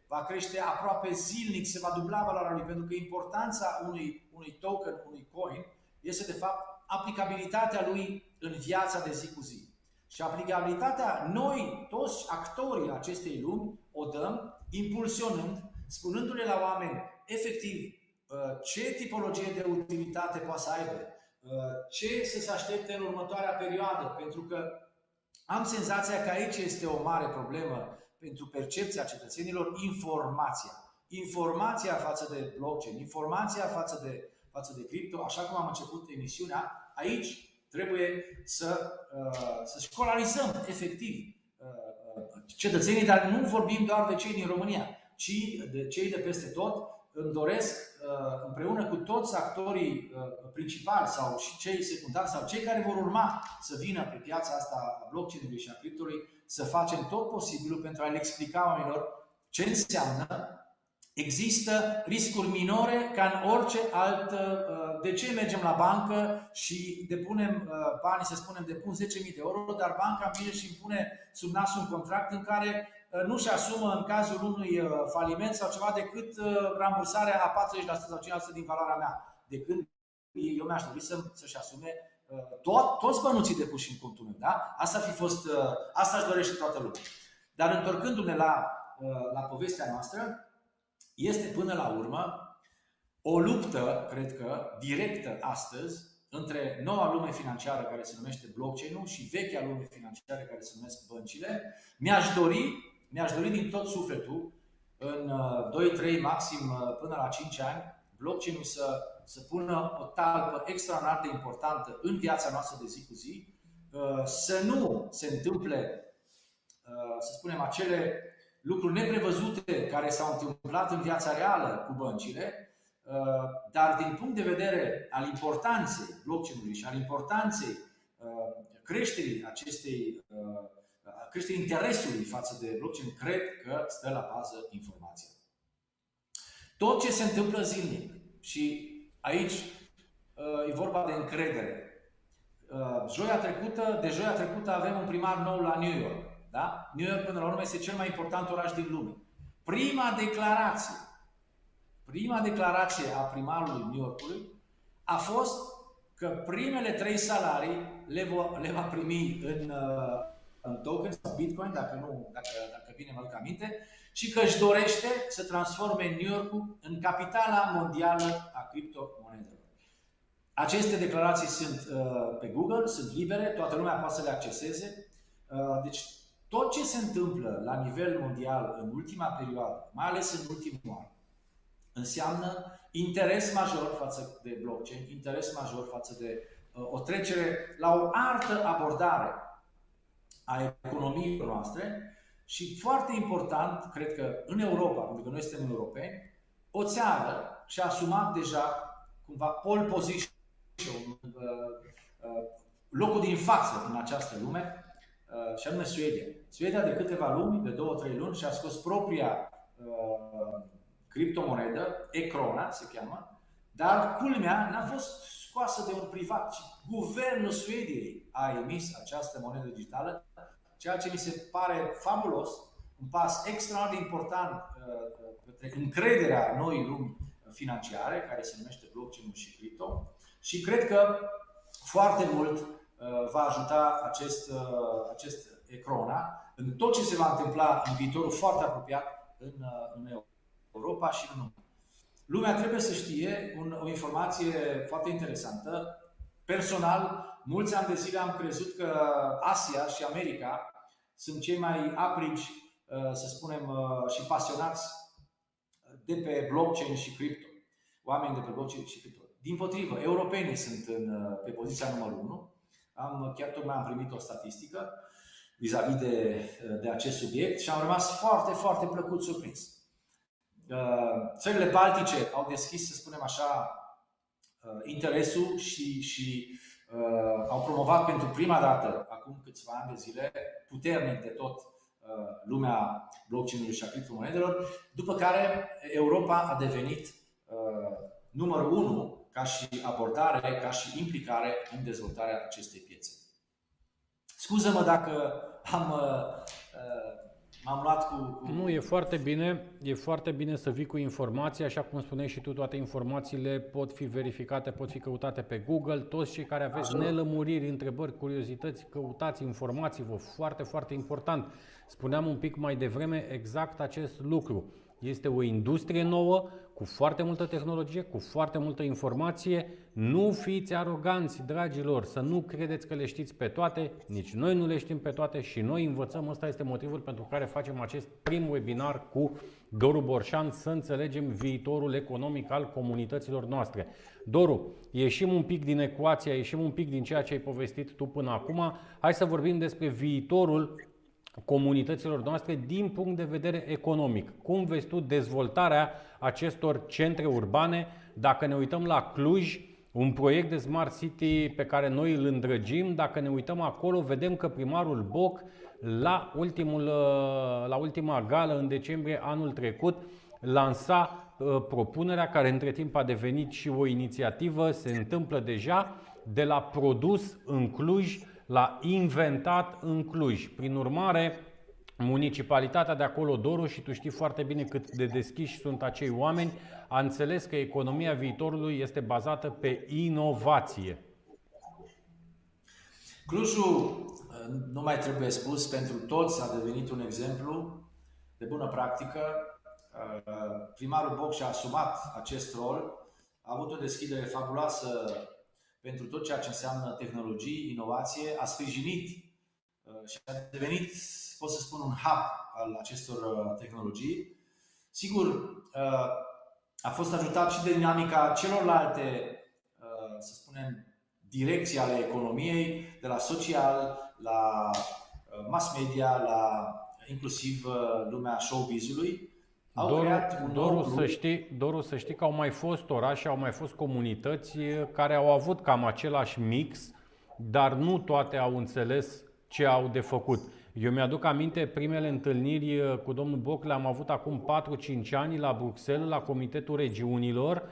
va crește aproape zilnic, se va dubla valoarea lui, pentru că importanța unui, unui token, unui coin, este de fapt aplicabilitatea lui în viața de zi cu zi. Și aplicabilitatea, noi, toți actorii acestei lumi, o dăm impulsionând, spunându-le la oameni, efectiv, uh, ce tipologie de utilitate poate să aibă, Uh, ce să se aștepte în următoarea perioadă, pentru că am senzația că aici este o mare problemă pentru percepția cetățenilor, informația. Informația față de blockchain, informația față de, față de cripto, așa cum am început emisiunea, aici trebuie să, uh, să școlarizăm efectiv uh, cetățenii, dar nu vorbim doar de cei din România, ci de cei de peste tot, îmi doresc uh, împreună cu toți actorii uh, principali sau și cei secundari sau cei care vor urma să vină pe piața asta a blockchain-ului și a criptului să facem tot posibilul pentru a le explica oamenilor ce înseamnă. Există riscuri minore ca în orice altă uh, de ce mergem la bancă și depunem bani, să spunem, depun 10.000 de euro, dar banca vine și îmi pune sub nas un contract în care nu-și asumă în cazul unui faliment sau ceva decât rambursarea a 40% sau 50% din valoarea mea. De când eu mi-aș dori să, să-și asume tot, toți bănuții depuși în contul meu. Da? Asta, fi fost, asta își dorește toată lumea. Dar întorcându-ne la, la povestea noastră, este până la urmă o luptă, cred că, directă astăzi între noua lume financiară care se numește blockchain-ul și vechea lume financiară care se numesc băncile. Mi-aș dori, mi-aș dori din tot sufletul, în 2, 3, maxim până la 5 ani, blockchain-ul să, să pună o talpă extraordinar de importantă în viața noastră de zi cu zi, să nu se întâmple, să spunem, acele lucruri neprevăzute care s-au întâmplat în viața reală cu băncile, uh, dar din punct de vedere al importanței blockchain-ului și al importanței uh, creșterii acestei uh, creșterii interesului față de blockchain, cred că stă la bază informația. Tot ce se întâmplă zilnic și aici e vorba de încredere. Joia trecută, de joia trecută avem un primar nou la New York. Da? New York, până la urmă, este cel mai important oraș din lume. Prima declarație, prima declarație a primarului New Yorkului a fost că primele trei salarii le, va, le va primi în, uh, în token sau bitcoin, dacă, nu, dacă, dacă bine mă aminte, și că își dorește să transforme New Yorkul în capitala mondială a criptomonedelor. Aceste declarații sunt uh, pe Google, sunt libere, toată lumea poate să le acceseze. Uh, deci tot ce se întâmplă la nivel mondial în ultima perioadă, mai ales în ultimul an, înseamnă interes major față de blockchain, interes major față de uh, o trecere la o altă abordare a economiei noastre și foarte important, cred că în Europa, pentru că noi suntem europeni, o țară și-a asumat deja cumva pole position, uh, uh, locul din față în această lume, Uh, și anume Suedia. Suedia de câteva luni, de două, trei luni, și-a scos propria uh, criptomonedă, Ecrona se cheamă, dar culmea n-a fost scoasă de un privat, ci guvernul Suediei a emis această monedă digitală, ceea ce mi se pare fabulos, un pas extraordinar de important uh, către încrederea noi lumi financiare, care se numește blockchain și cripto. Și cred că foarte mult Uh, va ajuta acest, uh, acest Ecrona în tot ce se va întâmpla în viitorul foarte apropiat în, uh, în Europa și în lume. Lumea trebuie să știe un, o informație foarte interesantă. Personal, mulți ani de zile am crezut că Asia și America sunt cei mai aprici, să spunem, și pasionați de pe blockchain și cripto. Oameni de pe blockchain și cripto. Din potrivă, europenii sunt în, pe poziția numărul 1 am, chiar tocmai am primit o statistică vis-a-vis de, de acest subiect și am rămas foarte, foarte plăcut surprins. Uh, țările baltice au deschis, să spunem așa, uh, interesul și, și uh, au promovat pentru prima dată, acum câțiva ani de zile, puternic de tot lumea blockchain-ului și a criptomonedelor, după care Europa a devenit numărul 1 ca și abordare, ca și implicare în dezvoltarea acestei piețe. Scuză-mă dacă am, uh, uh, m-am luat cu, cu... Nu, e foarte bine. E foarte bine să vii cu informații. Așa cum spuneai și tu, toate informațiile pot fi verificate, pot fi căutate pe Google. Toți cei care aveți Absolut. nelămuriri, întrebări, curiozități, căutați informații. Vă foarte, foarte important. Spuneam un pic mai devreme exact acest lucru. Este o industrie nouă, cu foarte multă tehnologie, cu foarte multă informație. Nu fiți aroganți, dragilor, să nu credeți că le știți pe toate, nici noi nu le știm pe toate și noi învățăm. Ăsta este motivul pentru care facem acest prim webinar cu Doru Borșan să înțelegem viitorul economic al comunităților noastre. Doru, ieșim un pic din ecuația, ieșim un pic din ceea ce ai povestit tu până acum. Hai să vorbim despre viitorul comunităților noastre din punct de vedere economic. Cum vezi tu dezvoltarea acestor centre urbane? Dacă ne uităm la Cluj, un proiect de Smart City pe care noi îl îndrăgim, dacă ne uităm acolo, vedem că primarul Boc la, ultimul, la ultima gală în decembrie anul trecut lansa uh, propunerea care între timp a devenit și o inițiativă, se întâmplă deja, de la produs în Cluj la inventat în Cluj. Prin urmare, municipalitatea de acolo, Doru, și tu știi foarte bine cât de deschiși sunt acei oameni, a înțeles că economia viitorului este bazată pe inovație. Clujul, nu mai trebuie spus, pentru toți a devenit un exemplu de bună practică. Primarul Boc și-a asumat acest rol, a avut o deschidere fabuloasă pentru tot ceea ce înseamnă tehnologii, inovație, a sprijinit și a devenit, pot să spun, un hub al acestor tehnologii. Sigur, a fost ajutat și de dinamica celorlalte, să spunem, direcții ale economiei, de la social, la uh, mass media, la inclusiv uh, lumea showbiz-ului. Au Doru, creat un Doru, să știi, Doru, să știi că au mai fost orașe, au mai fost comunități uh, care au avut cam același mix, dar nu toate au înțeles ce au de făcut. Eu mi-aduc aminte primele întâlniri cu domnul Boc le-am avut acum 4-5 ani la Bruxelles, la Comitetul Regiunilor,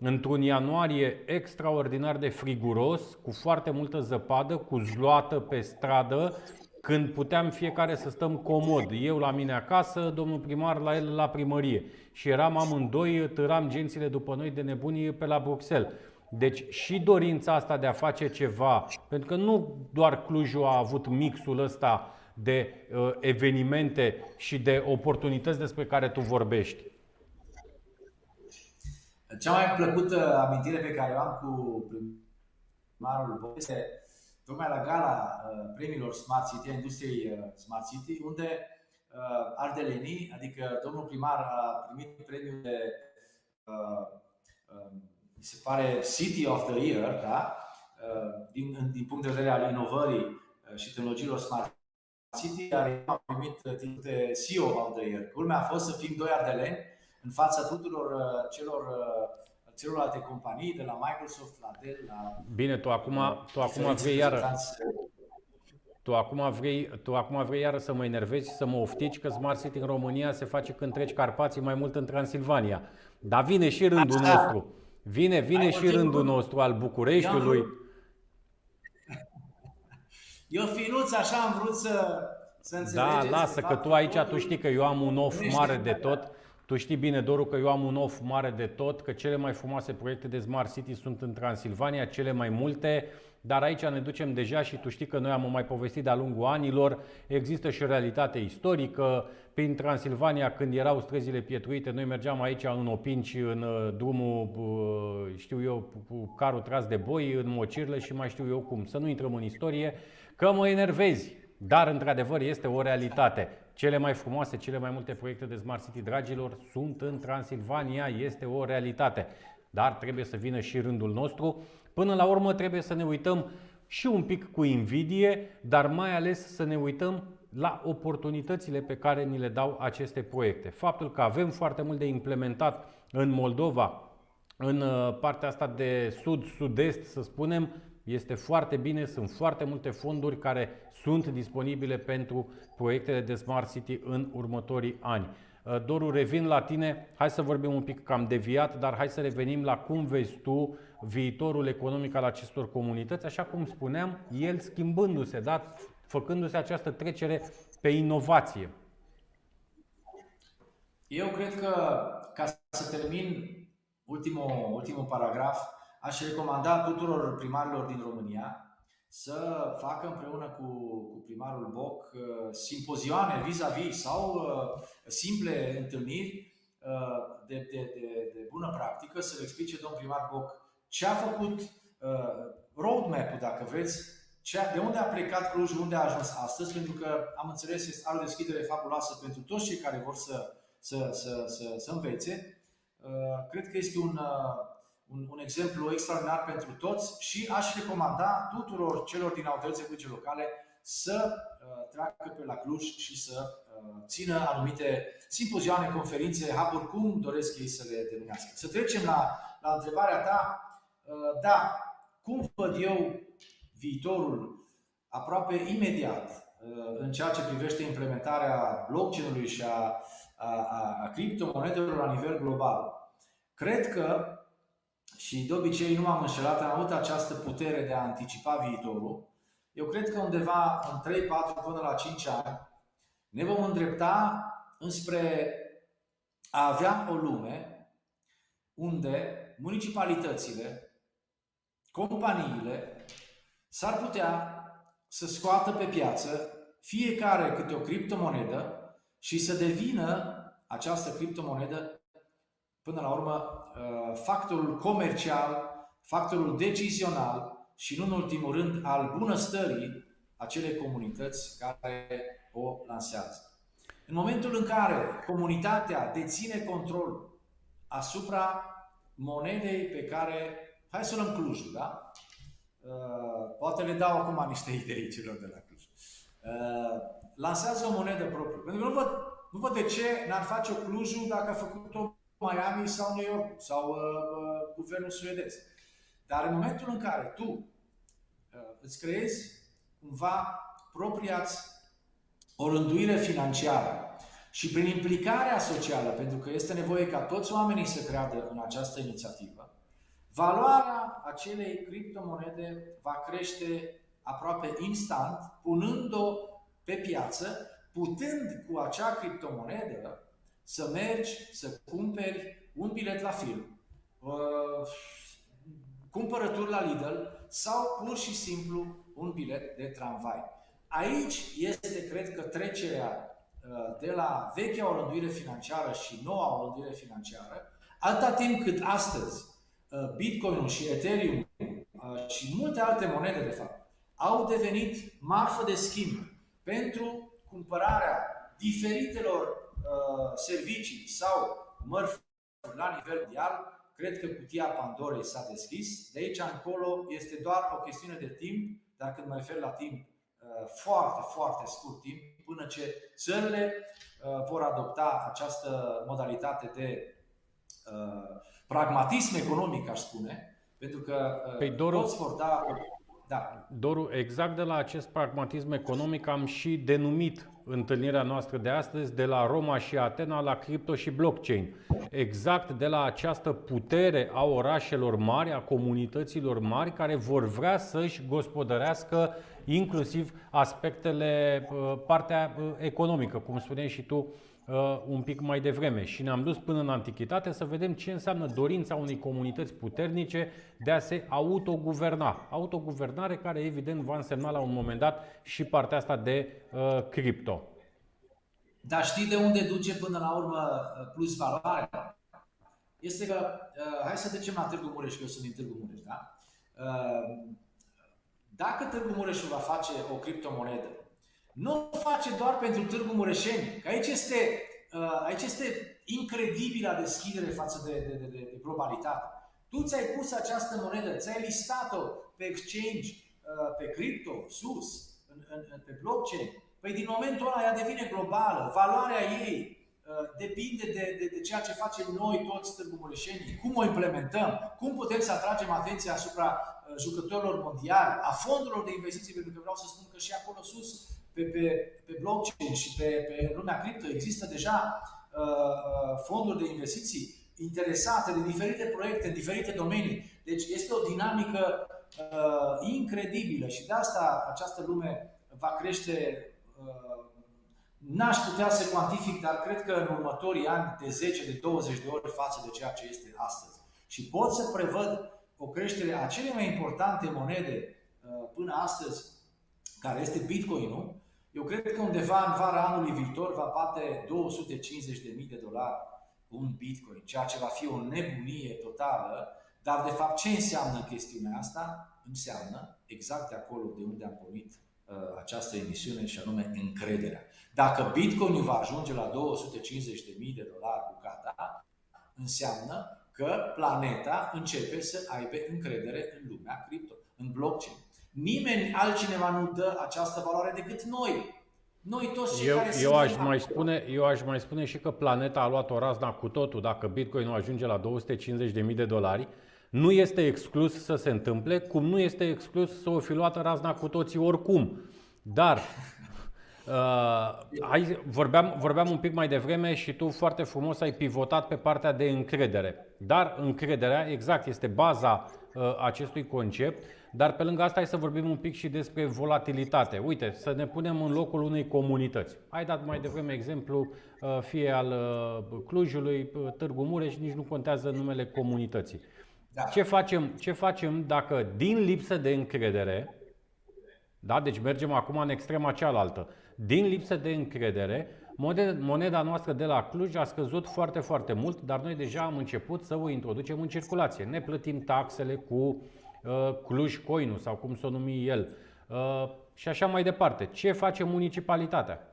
într-un ianuarie extraordinar de friguros, cu foarte multă zăpadă, cu zloată pe stradă, când puteam fiecare să stăm comod. Eu la mine acasă, domnul primar la el la primărie. Și eram amândoi, târam gențile după noi de nebunie pe la Bruxelles. Deci și dorința asta de a face ceva, pentru că nu doar Clujul a avut mixul ăsta de uh, evenimente și de oportunități despre care tu vorbești. Cea mai plăcută amintire pe care o am cu primarul Boc este tocmai la gala uh, premiilor Smart City, a industriei uh, Smart City, unde uh, ardelenii, adică domnul primar a primit premiul de, mi se pare, City of the Year, da? din, din punct de vedere al inovării și tehnologiilor Smart City, iar a primit titlul de CEO of the Year. Culmea a fost să fim doi ardeleni în fața tuturor uh, celor uh, celorlalte companii, de la Microsoft, la Dell, la... Bine, tu acum, tu acum vrei iară... Tu acum, vrei, tu acum vrei iară să mă enervezi și să mă oftici că Smart City în România se face când treci Carpații mai mult în Transilvania. Dar vine și rândul Așa. nostru. Vine, vine Ai și rândul nostru al Bucureștiului. Eu finuț așa am vrut să, să înțelegeți. Da, lasă că tu aici, tu știi că eu am un off mare de tot tu știi bine, Doru, că eu am un off mare de tot, că cele mai frumoase proiecte de Smart City sunt în Transilvania, cele mai multe, dar aici ne ducem deja și tu știi că noi am mai povestit de-a lungul anilor, există și o realitate istorică. Prin Transilvania, când erau străzile pietruite, noi mergeam aici în Opinci, în uh, drumul, uh, știu eu, cu carul tras de boi, în Mocirle și mai știu eu cum. Să nu intrăm în istorie, că mă enervezi. Dar, într-adevăr, este o realitate. Cele mai frumoase, cele mai multe proiecte de Smart City, dragilor, sunt în Transilvania, este o realitate. Dar trebuie să vină și rândul nostru. Până la urmă trebuie să ne uităm și un pic cu invidie, dar mai ales să ne uităm la oportunitățile pe care ni le dau aceste proiecte. Faptul că avem foarte mult de implementat în Moldova, în uh, partea asta de sud-sud-est, să spunem, este foarte bine, sunt foarte multe fonduri care sunt disponibile pentru proiectele de Smart City în următorii ani. Uh, Doru, revin la tine. Hai să vorbim un pic cam deviat, dar hai să revenim la cum vezi tu viitorul economic al acestor comunități, așa cum spuneam, el schimbându-se, da? făcându-se această trecere pe inovație. Eu cred că, ca să termin ultimul, ultimul paragraf, aș recomanda tuturor primarilor din România să facă împreună cu, cu primarul Boc uh, simpozioane vis-a-vis sau uh, simple întâlniri uh, de, de, de, de bună practică, să le explice domnul primar Boc ce a făcut, roadmap-ul, dacă vreți, de unde a plecat Cluj, unde a ajuns astăzi, pentru că am înțeles, are o deschidere fabuloasă pentru toți cei care vor să, să, să, să, să învețe. Cred că este un, un, un exemplu extraordinar pentru toți și aș recomanda tuturor celor din autoritățile publice locale să uh, treacă pe la Cluj și să uh, țină anumite simpozioane, conferințe, hapuri, cum doresc ei să le denumească. Să trecem la, la întrebarea ta. Uh, da, cum văd eu viitorul aproape imediat uh, în ceea ce privește implementarea blockchain-ului și a, a, a, a criptomonedelor la nivel global. Cred că, și de obicei nu m-am înșelat, am avut această putere de a anticipa viitorul. Eu cred că undeva în 3, 4 până la 5 ani ne vom îndrepta înspre a avea o lume unde municipalitățile, companiile s-ar putea să scoată pe piață fiecare câte o criptomonedă și să devină această criptomonedă până la urmă uh, factorul comercial, factorul decizional și nu în ultimul rând al bunăstării acelei comunități care o lansează. În momentul în care comunitatea deține control asupra monedei pe care, hai să luăm Clujul, da? Uh, poate le dau acum niște idei celor de la Cluj. Uh, lansează o monedă proprie. Pentru că nu văd, nu văd de ce n-ar face o Clujul dacă a făcut-o Miami sau New York sau uh, uh, guvernul suedez. Dar în momentul în care tu uh, îți creezi cumva propria o rânduire financiară și prin implicarea socială, pentru că este nevoie ca toți oamenii să creadă în această inițiativă, valoarea acelei criptomonede va crește aproape instant, punând-o pe piață, putând cu acea criptomonedă să mergi să cumperi un bilet la film, uh, cumpărături la Lidl sau pur și simplu un bilet de tramvai. Aici este, cred că, trecerea uh, de la vechea orânduire financiară și noua orânduire financiară, atâta timp cât astăzi uh, Bitcoin și Ethereum și multe alte monede, de fapt, au devenit marfă de schimb pentru cumpărarea diferitelor Uh, servicii sau mărfuri la nivel mondial, cred că cutia Pandorei s-a deschis. De aici încolo este doar o chestiune de timp, dar când mă refer la timp, uh, foarte, foarte scurt timp, până ce țările uh, vor adopta această modalitate de pragmatism economic, aș spune, pentru că păi, Doru, toți vor da da. Doru, exact de la acest pragmatism economic am și denumit întâlnirea noastră de astăzi de la Roma și Atena la cripto și blockchain. Exact de la această putere a orașelor mari, a comunităților mari care vor vrea să-și gospodărească inclusiv aspectele, uh, partea uh, economică, cum spuneai și tu, uh, un pic mai devreme și ne-am dus până în antichitate să vedem ce înseamnă dorința unei comunități puternice de a se autoguverna. Autoguvernare care evident va însemna la un moment dat și partea asta de uh, cripto. Dar știi de unde duce până la urmă uh, plus valoarea? Este că, uh, hai să trecem la Târgu Mureș, că eu sunt din Târgu Mureș, da? Uh, dacă Târgu Mureșul va face o criptomonedă nu o face doar pentru Târgu Mureșeni, că aici este, uh, aici este incredibilă deschidere față de, de, de, de globalitate. Tu ți-ai pus această monedă, ți-ai listat-o pe exchange, uh, pe cripto, sus, în, în, pe blockchain. Păi din momentul ăla ea devine globală, valoarea ei uh, depinde de, de, de ceea ce facem noi toți Târgu Mureșenii, cum o implementăm, cum putem să atragem atenția asupra jucătorilor mondiali, a fondurilor de investiții, pentru că vreau să spun că și acolo sus pe, pe, pe blockchain și pe, pe lumea cripto există deja uh, uh, fonduri de investiții interesate de diferite proiecte în diferite domenii. Deci este o dinamică uh, incredibilă și de asta această lume va crește uh, N-aș putea să cuantific, dar cred că în următorii ani de 10, de 20 de ori față de ceea ce este astăzi. Și pot să prevăd o creștere a cele mai importante monede uh, până astăzi, care este Bitcoin-ul, eu cred că undeva în vara anului viitor va bate 250.000 de dolari un bitcoin, ceea ce va fi o nebunie totală. Dar, de fapt, ce înseamnă chestiunea asta? Înseamnă exact de acolo de unde am pornit uh, această emisiune și anume încrederea. Dacă Bitcoin va ajunge la 250.000 de dolari bucata, înseamnă că planeta începe să aibă încredere în lumea cripto, în blockchain. Nimeni altcineva nu dă această valoare decât noi. Noi toți cei eu, care eu aș mai spune, eu aș mai spune și că planeta a luat o razna cu totul dacă Bitcoin nu ajunge la 250.000 de dolari. Nu este exclus să se întâmple, cum nu este exclus să o fi luat razna cu toții oricum. Dar Uh, hai, vorbeam, vorbeam un pic mai devreme și tu foarte frumos ai pivotat pe partea de încredere. Dar încrederea, exact, este baza uh, acestui concept. Dar pe lângă asta hai să vorbim un pic și despre volatilitate. Uite, să ne punem în locul unei comunități. Ai dat mai devreme exemplu uh, fie al uh, Clujului, uh, Târgu Mureș, nici nu contează numele comunității. Da. Ce, facem, ce facem dacă din lipsă de încredere, da? deci mergem acum în extrema cealaltă, din lipsă de încredere, moneda noastră de la Cluj a scăzut foarte, foarte mult, dar noi deja am început să o introducem în circulație. Ne plătim taxele cu uh, Cluj Coinu sau cum să o numi el uh, și așa mai departe. Ce face municipalitatea?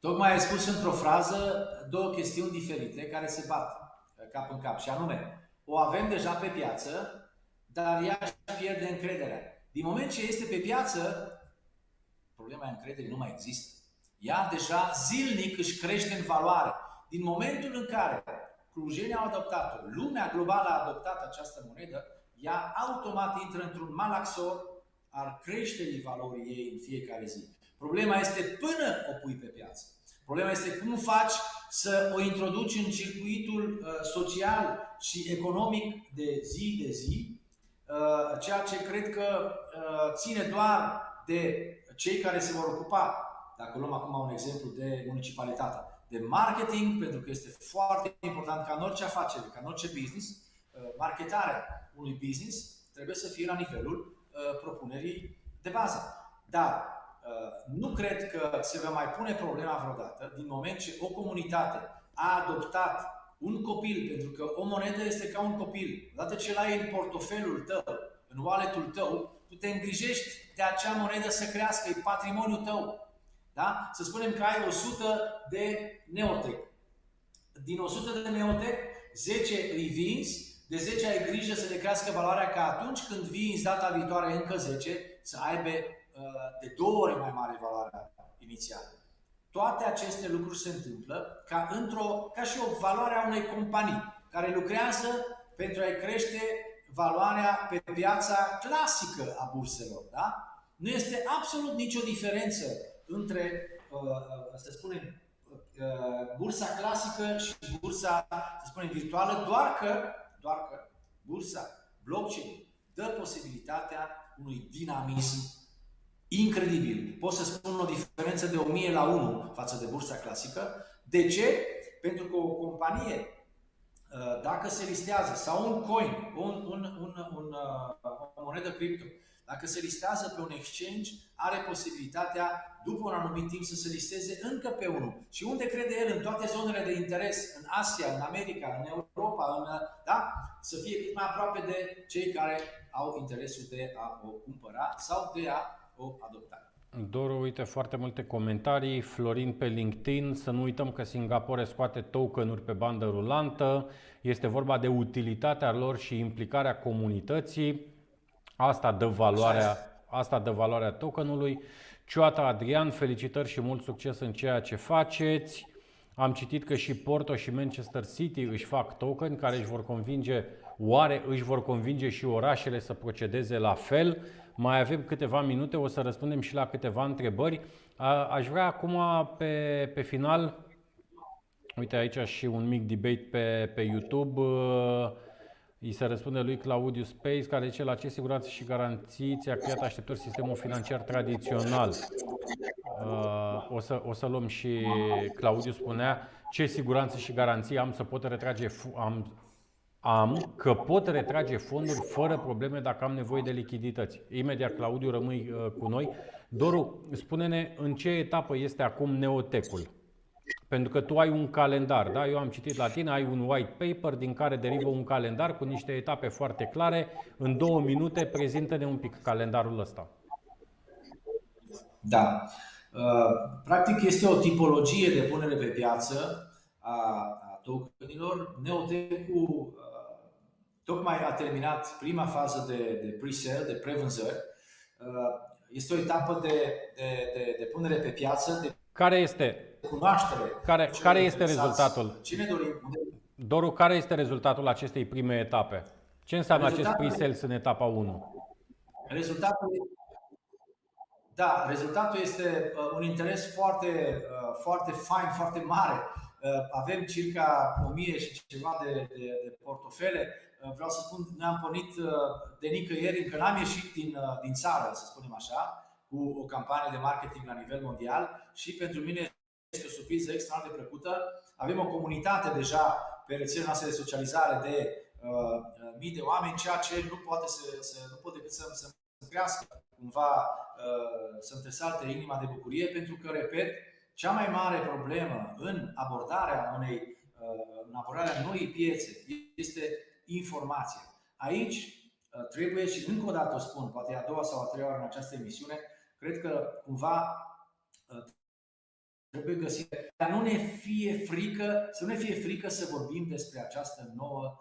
Tocmai ai spus într-o frază două chestiuni diferite care se bat cap în cap și anume, o avem deja pe piață, dar ea își pierde încrederea. Din moment ce este pe piață, problema încrederii nu mai există. Ea deja zilnic își crește în valoare. Din momentul în care clujenii au adoptat-o, lumea globală a adoptat această monedă, ea automat intră într-un malaxor al creșterii valorii ei în fiecare zi. Problema este până o pui pe piață. Problema este cum faci să o introduci în circuitul uh, social și economic de zi de zi, uh, ceea ce cred că uh, ține doar de cei care se vor ocupa, dacă luăm acum un exemplu de municipalitate, de marketing, pentru că este foarte important ca în orice afacere, ca în orice business, marketarea unui business trebuie să fie la nivelul propunerii de bază. Dar Uh, nu cred că se va mai pune problema vreodată din moment ce o comunitate a adoptat un copil, pentru că o monedă este ca un copil. Odată ce l-ai în portofelul tău, în walletul tău, tu te îngrijești de acea monedă să crească, e patrimoniul tău. Da? Să spunem că ai 100 de neotec. Din 100 de neotec, 10 îi vinzi, de 10 ai grijă să le crească valoarea ca atunci când vinzi data viitoare încă 10, să aibă de două ori mai mare valoarea inițială. Toate aceste lucruri se întâmplă ca, într-o, ca și o valoare a unei companii care lucrează pentru a-i crește valoarea pe piața clasică a burselor. Da? Nu este absolut nicio diferență între, uh, uh, să spunem, uh, bursa clasică și bursa, să spunem, virtuală, doar că, doar că bursa blockchain dă posibilitatea unui dinamism incredibil. Pot să spun o diferență de 1000 la 1 față de bursa clasică. De ce? Pentru că o companie, uh, dacă se listează, sau un coin, un, un, un, un, uh, o monedă cripto, dacă se listează pe un exchange, are posibilitatea, după un anumit timp, să se listeze încă pe unul. Și unde crede el? În toate zonele de interes, în Asia, în America, în Europa, în, da? să fie cât mai aproape de cei care au interesul de a o cumpăra sau de a o adoptare. Doru, uite foarte multe comentarii. Florin pe LinkedIn, să nu uităm că Singapore scoate tokenuri pe bandă rulantă. Este vorba de utilitatea lor și implicarea comunității. Asta dă valoarea, asta dă valoarea tokenului. Cioata Adrian, felicitări și mult succes în ceea ce faceți. Am citit că și Porto și Manchester City își fac token care își vor convinge, oare își vor convinge și orașele să procedeze la fel. Mai avem câteva minute, o să răspundem și la câteva întrebări. Aș vrea acum pe, pe final, uite aici și un mic debate pe, pe YouTube, îi se răspunde lui Claudiu Space, care zice la ce siguranță și garanțiți ți-a creat așteptări sistemul financiar tradițional. O să, o să luăm și Claudiu spunea ce siguranță și garanții am să pot retrage, am, am că pot retrage fonduri fără probleme dacă am nevoie de lichidități. Imediat, Claudiu, rămâi uh, cu noi. Doru, spune-ne în ce etapă este acum Neotecul. Pentru că tu ai un calendar, da? Eu am citit la tine, ai un white paper din care derivă un calendar cu niște etape foarte clare. În două minute, prezintă-ne un pic calendarul ăsta. Da. Uh, practic este o tipologie de punere pe piață a tokenilor. Neotecul uh, tocmai a terminat prima fază de, de pre-sale, de prevânzări. Uh, este o etapă de, de, de, de punere pe piață, de care este cunoaștere. Care, care este rezultatul? Cine dorim? Doru, care este rezultatul acestei prime etape? Ce înseamnă rezultatul, acest pre-sales în etapa 1? Rezultatul da, rezultatul este uh, un interes foarte, uh, foarte fain, foarte mare. Uh, avem circa 1000 și ceva de, de, de portofele. Vreau să spun, ne-am pornit de nicăieri, încă n-am ieșit din, din țară, să spunem așa, cu o campanie de marketing la nivel mondial și pentru mine este o surpriză extraordinar de plăcută. Avem o comunitate deja pe rețelele noastre de socializare de uh, mii de oameni, ceea ce nu poate să, să nu pot decât să, să crească cumva uh, să-mi tresalte inima de bucurie, pentru că, repet, cea mai mare problemă în abordarea unei uh, în abordarea noii piețe este informația. Aici uh, trebuie, și încă o dată o spun, poate a doua sau a treia oară în această emisiune, cred că cumva trebuie găsit, dar nu ne fie frică, să nu ne fie frică să vorbim despre această nouă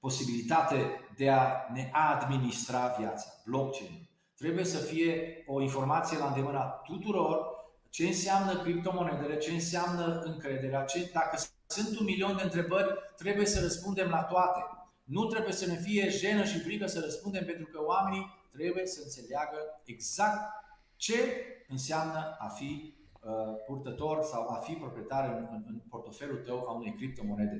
posibilitate de a ne administra viața, blockchain. Trebuie să fie o informație la îndemâna tuturor ce înseamnă criptomonedele, ce înseamnă încrederea, ce, dacă sunt un milion de întrebări, trebuie să răspundem la toate. Nu trebuie să ne fie jenă și frică să răspundem pentru că oamenii trebuie să înțeleagă exact ce înseamnă a fi uh, purtător sau a fi proprietar în, în, în portofelul tău a unei criptomonede.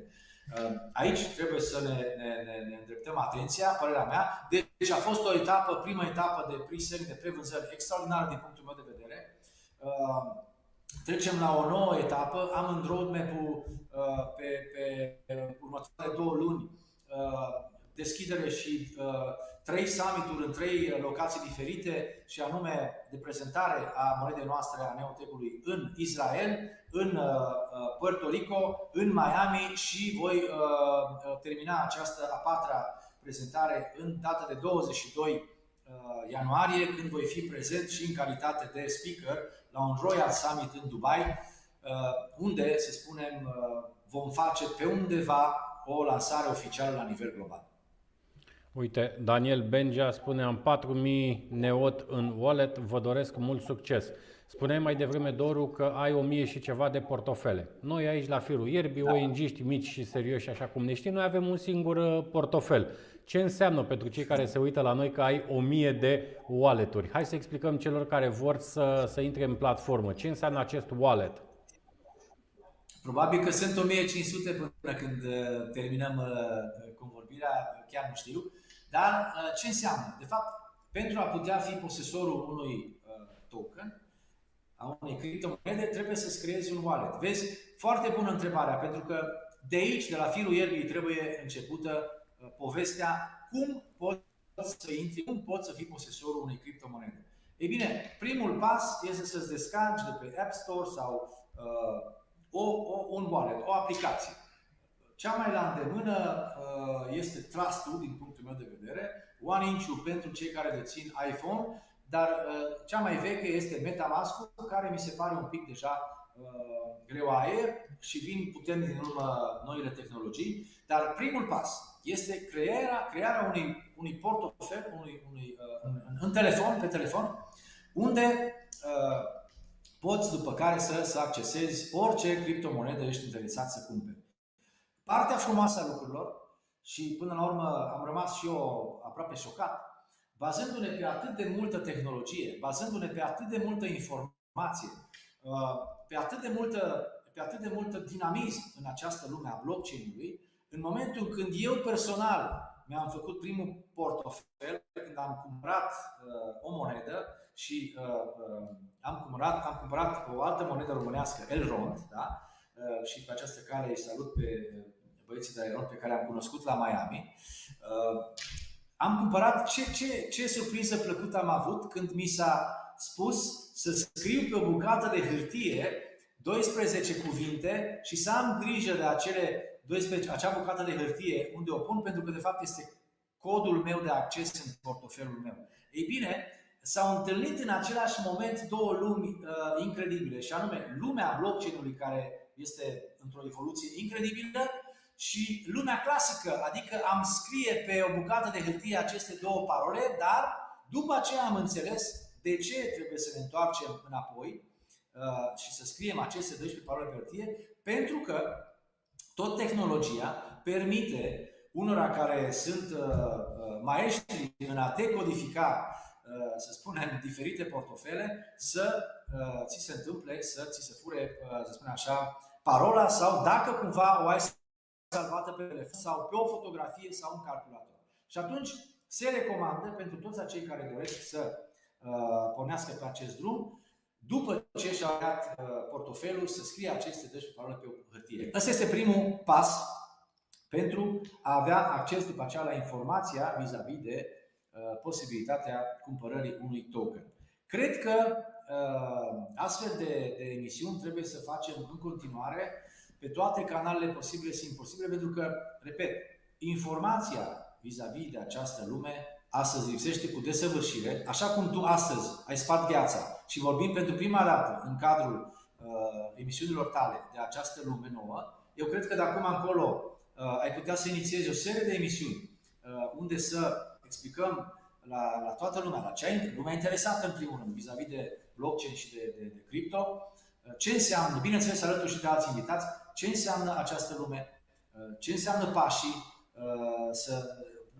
Ehm, aici trebuie să ne, ne, ne, ne îndreptăm atenția, părerea mea. Deci a fost o etapă, prima etapă de pre de prevânzări extraordinară din punctul meu de vedere. Ehm, trecem la o nouă etapă. Am în roadmap-ul ehm, pe, pe, pe următoarele două luni deschidere și trei summituri în trei locații diferite și anume de prezentare a monedei noastre a Neotecului în Israel, în uh, uh, Puerto Rico, în Miami și voi uh, termina această a patra prezentare în data de 22 ianuarie, când voi fi prezent și în calitate de speaker la un Royal Summit în Dubai, unde, să spunem, vom face pe undeva o lansare oficială la nivel global. Uite, Daniel Bengea spune, am 4000 neot în wallet, vă doresc mult succes. Spuneai mai devreme, Doru, că ai 1000 și ceva de portofele. Noi aici la Firul Ierbii, da. ONG-ști mici și serioși, așa cum ne știi, noi avem un singur uh, portofel. Ce înseamnă pentru cei care se uită la noi că ai 1000 de wallet-uri? Hai să explicăm celor care vor să, să intre în platformă. Ce înseamnă acest wallet? Probabil că sunt 1500 până când uh, terminăm uh, convorbirea, chiar nu știu. Dar uh, ce înseamnă? De fapt, pentru a putea fi posesorul unui uh, token, a unei criptomonede, trebuie să-ți creezi un wallet. Vezi, foarte bună întrebarea, pentru că de aici, de la firul ierbii, trebuie începută uh, povestea cum poți să intri, cum poți să fii posesorul unei criptomonede. Ei bine, primul pas este să-ți descarci de pe App Store sau uh, o, o, un wallet, o aplicație. Cea mai la îndemână uh, este Trust-ul, din punctul meu de vedere, One inch pentru cei care dețin iPhone, dar uh, cea mai veche este MetaMask, care mi se pare un pic deja uh, greoaie și vin puternic din urmă noile tehnologii. Dar primul pas este crearea, crearea unui, unui portofel unui, unui, în, în telefon, pe telefon, unde poți după care să, să accesezi orice criptomonedă ești interesat să cumperi. Partea frumoasă a lucrurilor, și până la urmă am rămas și eu aproape șocat, bazându-ne pe atât de multă tehnologie, bazându-ne pe atât de multă informație, uh, pe atât de multă, pe atât de multă dinamism în această lume a blockchain-ului, în momentul când eu personal mi-am făcut primul portofel, când am cumpărat uh, o monedă și uh, uh, am, cumpărat, am cumpărat o altă monedă românească, Elrond, da? Uh, și pe această cale îi salut pe băieții de aeron pe care am cunoscut la Miami. Uh, am cumpărat ce, ce, ce surpriză plăcută am avut când mi s-a spus să scriu pe o bucată de hârtie 12 cuvinte și să am grijă de acele 12, acea bucată de hârtie unde o pun, pentru că de fapt este codul meu de acces în portofelul meu. Ei bine, s-au întâlnit în același moment două lumi uh, incredibile, și anume lumea blockchain-ului care este într-o evoluție incredibilă și lumea clasică, adică am scrie pe o bucată de hârtie aceste două parole, dar după aceea am înțeles de ce trebuie să ne întoarcem înapoi uh, și să scriem aceste 12 parole pe hârtie, pentru că tot tehnologia permite unora care sunt uh, uh, maestri în a decodifica să spunem, diferite portofele, să ți se întâmple să ți se fure, să spunem așa, parola sau dacă cumva o ai salvată pe telefon sau pe o fotografie sau un calculator. Și atunci se recomandă pentru toți acei care doresc să uh, pornească pe acest drum, după ce și-a dat uh, portofelul, să scrie aceste 12 parole pe o hârtie. Ăsta este primul pas pentru a avea acces după aceea la informația vis-a-vis de uh, posibilitatea cumpărării unui token. Cred că uh, astfel de, de emisiuni trebuie să facem în continuare pe toate canalele posibile și imposibile, pentru că, repet, informația vis-a-vis de această lume astăzi lipsește cu desăvârșire, așa cum tu astăzi ai spart gheața. Și vorbim pentru prima dată în cadrul uh, emisiunilor tale de această lume nouă, eu cred că de acum încolo uh, ai putea să inițiezi o serie de emisiuni uh, unde să explicăm la, la toată lumea, la cea lumea interesată în primul rând, vis-a-vis de blockchain și de, de, de cripto, uh, ce înseamnă, bineînțeles alături și de alți invitați, ce înseamnă această lume, uh, ce înseamnă pașii, uh, să,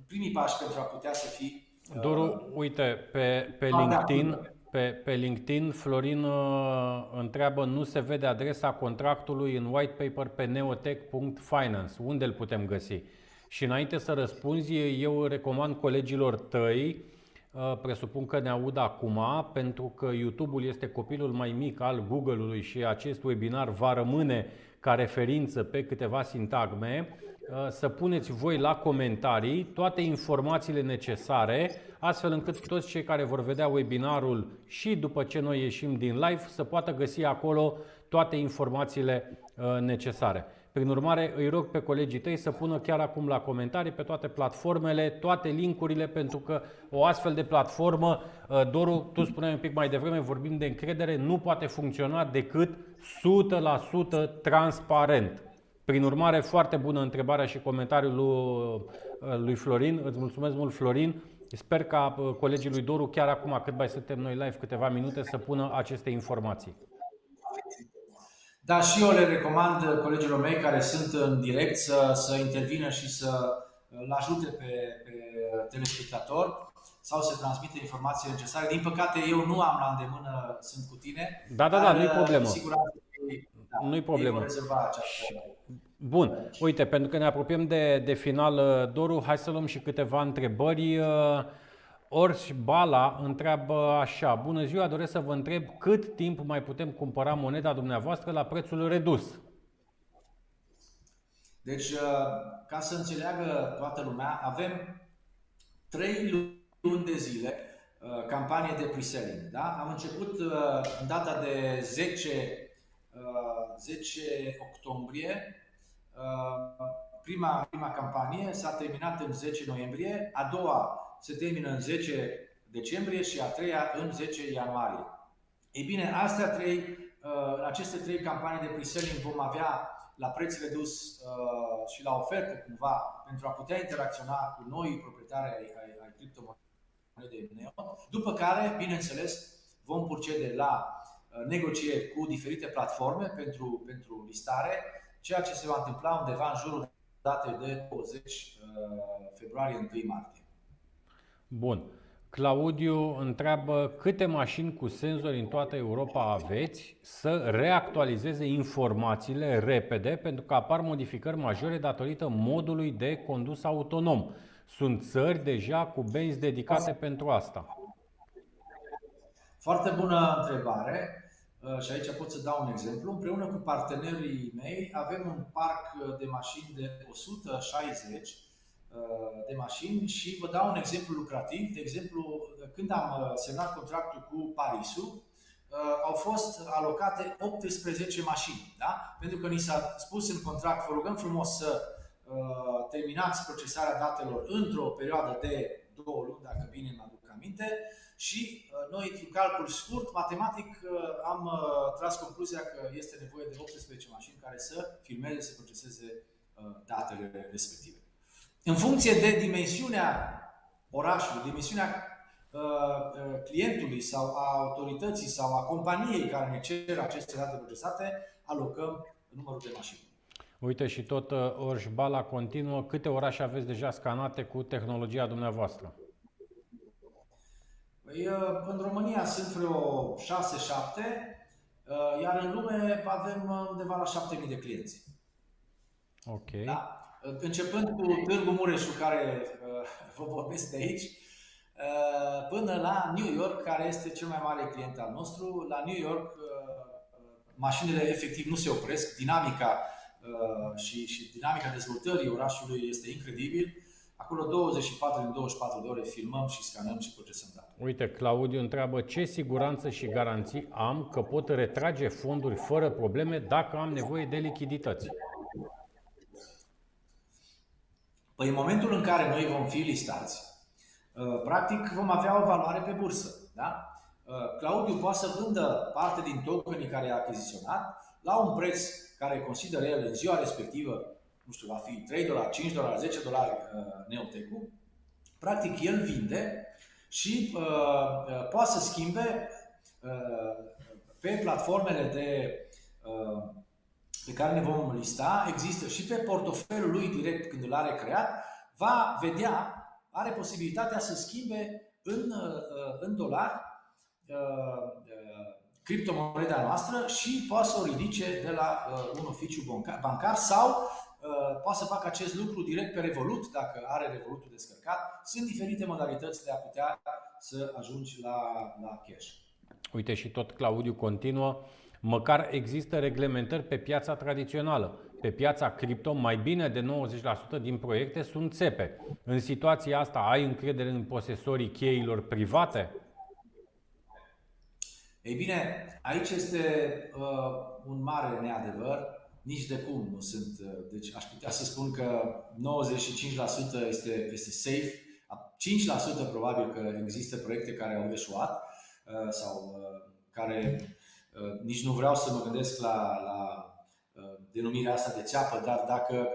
primii pași pentru a putea să fii. Doru, uite, pe, pe LinkedIn, pe, pe LinkedIn, Florin uh, întreabă, nu se vede adresa contractului în white paper pe neotech.finance. Unde îl putem găsi? Și înainte să răspunzi, eu recomand colegilor tăi, uh, presupun că ne aud acum, pentru că YouTube-ul este copilul mai mic al Google-ului și acest webinar va rămâne ca referință pe câteva sintagme, uh, să puneți voi la comentarii toate informațiile necesare, astfel încât toți cei care vor vedea webinarul și după ce noi ieșim din live să poată găsi acolo toate informațiile uh, necesare. Prin urmare, îi rog pe colegii tăi să pună chiar acum la comentarii pe toate platformele, toate linkurile, pentru că o astfel de platformă, uh, Doru, tu spuneai un pic mai devreme, vorbim de încredere, nu poate funcționa decât 100% transparent. Prin urmare, foarte bună întrebarea și comentariul lui, uh, lui Florin. Îți mulțumesc mult, Florin. Sper ca uh, colegii lui Doru, chiar acum, cât mai suntem noi live, câteva minute, să pună aceste informații. Da, și eu le recomand colegilor mei care sunt în direct să, să intervină și să îl ajute pe, pe telespectator sau să transmită informații necesare. Din păcate, eu nu am la îndemână, sunt cu tine. Da, da, da, nu-i problemă. da, nu-i problemă. această Bun, uite, pentru că ne apropiem de, de final, Doru, hai să luăm și câteva întrebări. Orș Bala întreabă așa, bună ziua, doresc să vă întreb cât timp mai putem cumpăra moneda dumneavoastră la prețul redus? Deci, uh, ca să înțeleagă toată lumea, avem 3 luni de zile uh, campanie de pre-selling. Da? Am început uh, în data de 10, 10 octombrie prima, prima campanie, s-a terminat în 10 noiembrie, a doua se termină în 10 decembrie și a treia în 10 ianuarie. Ei bine, astea trei, uh, aceste trei campanii de pre-selling vom avea la preț redus uh, și la ofertă cumva pentru a putea interacționa cu noi proprietari ai, ai, ai criptomonedei Neo, după care, bineînțeles, vom procede la uh, negocieri cu diferite platforme pentru, pentru listare, ceea ce se va întâmpla undeva în jurul datei de 20 februarie 1 martie. Bun. Claudiu întreabă câte mașini cu senzori în toată Europa aveți să reactualizeze informațiile repede pentru că apar modificări majore datorită modului de condus autonom. Sunt țări deja cu benzi dedicate pentru asta. Foarte bună întrebare uh, și aici pot să dau un exemplu. Împreună cu partenerii mei avem un parc de mașini de 160 Uh, de mașini și vă dau un exemplu lucrativ. De exemplu, când am uh, semnat contractul cu Parisul, uh, au fost alocate 18 mașini. Da? Pentru că ni s-a spus în contract, vă rugăm frumos să terminați procesarea datelor într-o perioadă de două luni, dacă bine mă aduc aminte, și noi, într-un calcul scurt, matematic, am tras concluzia că este nevoie de 18 mașini care să filmeze, să proceseze datele respective. În funcție de dimensiunea orașului, dimensiunea uh, uh, clientului sau a autorității sau a companiei care ne cer aceste date procesate, alocăm numărul de mașini. Uite și tot uh, Orșbala continuă. Câte orașe aveți deja scanate cu tehnologia dumneavoastră? Păi, în România sunt vreo 6-7, iar în lume avem undeva la 7000 de clienți. Ok. Da? Începând cu Târgu Mureșu, care vă vorbesc de aici, până la New York, care este cel mai mare client al nostru. La New York, mașinile efectiv nu se opresc, dinamica și, și dinamica dezvoltării orașului este incredibil. Acolo 24 din 24 de ore filmăm și scanăm și procesăm date. Uite, Claudiu întreabă ce siguranță și garanții am că pot retrage fonduri fără probleme dacă am nevoie de lichidități. Păi în momentul în care noi vom fi listați, uh, practic vom avea o valoare pe bursă. Da? Uh, Claudiu poate să vândă parte din tokenii care a achiziționat la un preț care consideră el în ziua respectivă nu știu, va fi 3 dolari, 5 dolari, 10 dolari uh, neotecul, practic el vinde și uh, uh, poate să schimbe uh, pe platformele de, uh, pe care ne vom lista, există și pe portofelul lui direct când îl are creat, va vedea, are posibilitatea să schimbe în, uh, în dolari uh, criptomoneda noastră și poate să o ridice de la uh, un oficiu bancar, bancar sau Uh, poate să facă acest lucru direct pe Revolut, dacă are Revolutul descărcat. Sunt diferite modalități de a putea să ajungi la, la cash. Uite și tot Claudiu continuă, măcar există reglementări pe piața tradițională. Pe piața cripto, mai bine de 90% din proiecte sunt țepe. În situația asta, ai încredere în posesorii cheilor private? Ei bine, aici este uh, un mare neadevăr nici de cum nu sunt. Uh, deci aș putea să spun că 95% este, este safe, 5% probabil că există proiecte care au eșuat uh, sau uh, care nici nu vreau să mă gândesc la, la denumirea asta de țeapă, dar dacă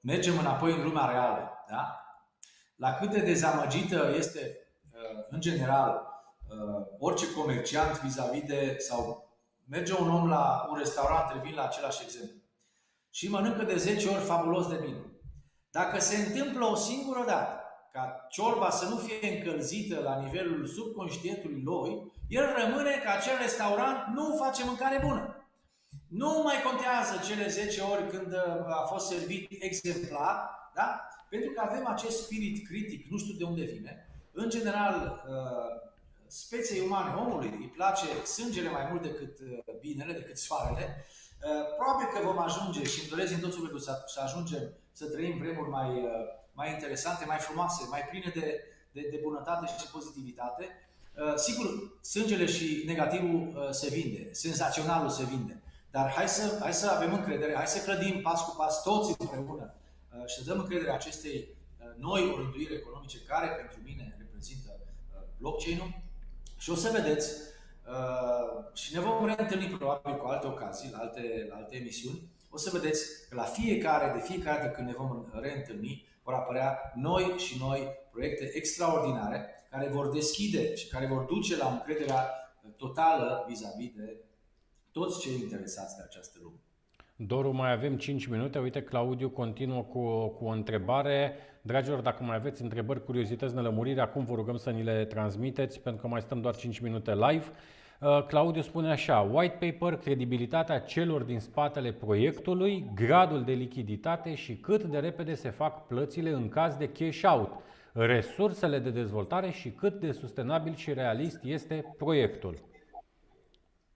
mergem înapoi în lumea reală, da? la cât de dezamăgită este în general orice comerciant vis-a-vis de sau merge un om la un restaurant, revin la același exemplu și mănâncă de 10 ori fabulos de bine. Dacă se întâmplă o singură dată ca ciorba să nu fie încălzită la nivelul subconștientului lui, el rămâne că acel restaurant nu face mâncare bună. Nu mai contează cele 10 ori când uh, a fost servit exemplar, da? pentru că avem acest spirit critic, nu știu de unde vine. În general, uh, speței umane, omului, îi place sângele mai mult decât uh, binele, decât soarele Uh, probabil că vom ajunge și îmi doresc din tot sufletul să, să ajungem să trăim vremuri mai, uh, mai interesante, mai frumoase, mai pline de, de, de bunătate și pozitivitate. Uh, sigur, sângele și negativul se vinde, senzaționalul se vinde, dar hai să, hai să avem încredere, hai să clădim pas cu pas toți împreună și să dăm încredere acestei noi orânduiri economice care pentru mine reprezintă blockchain-ul și o să vedeți Uh, și ne vom reîntâlni probabil cu alte ocazii, la alte, la alte emisiuni. O să vedeți că la fiecare, de fiecare dată când ne vom reîntâlni, vor apărea noi și noi proiecte extraordinare care vor deschide și care vor duce la încrederea totală vis-a-vis de toți cei interesați de această lume. Doru, mai avem 5 minute. Uite, Claudiu continuă cu, cu o întrebare. Dragilor, dacă mai aveți întrebări, curiozități, nelămuriri, acum vă rugăm să ni le transmiteți, pentru că mai stăm doar 5 minute live. Uh, Claudiu spune așa, white paper, credibilitatea celor din spatele proiectului, gradul de lichiditate și cât de repede se fac plățile în caz de cash out, resursele de dezvoltare și cât de sustenabil și realist este proiectul.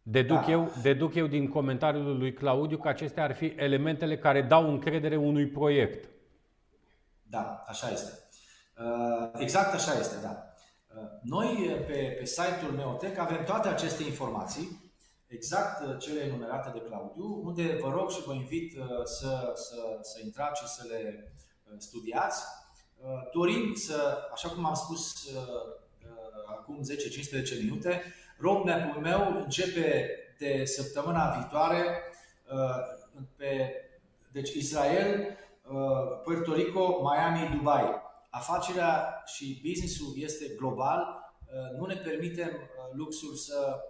Deduc, da. eu, deduc eu din comentariul lui Claudiu că acestea ar fi elementele care dau încredere unui proiect. Da, așa este. Uh, exact așa este, da. Uh, noi pe, pe site-ul Neotec avem toate aceste informații, exact uh, cele enumerate de Claudiu, unde vă rog și vă invit să, să, să intrați și să le studiați. Dorim să, așa cum am spus acum 10-15 minute, roadmap-ul meu începe de săptămâna viitoare pe, deci Israel, Uh, Puerto Rico, Miami, Dubai. Afacerea și businessul este global. Uh, nu ne permitem uh, luxul să,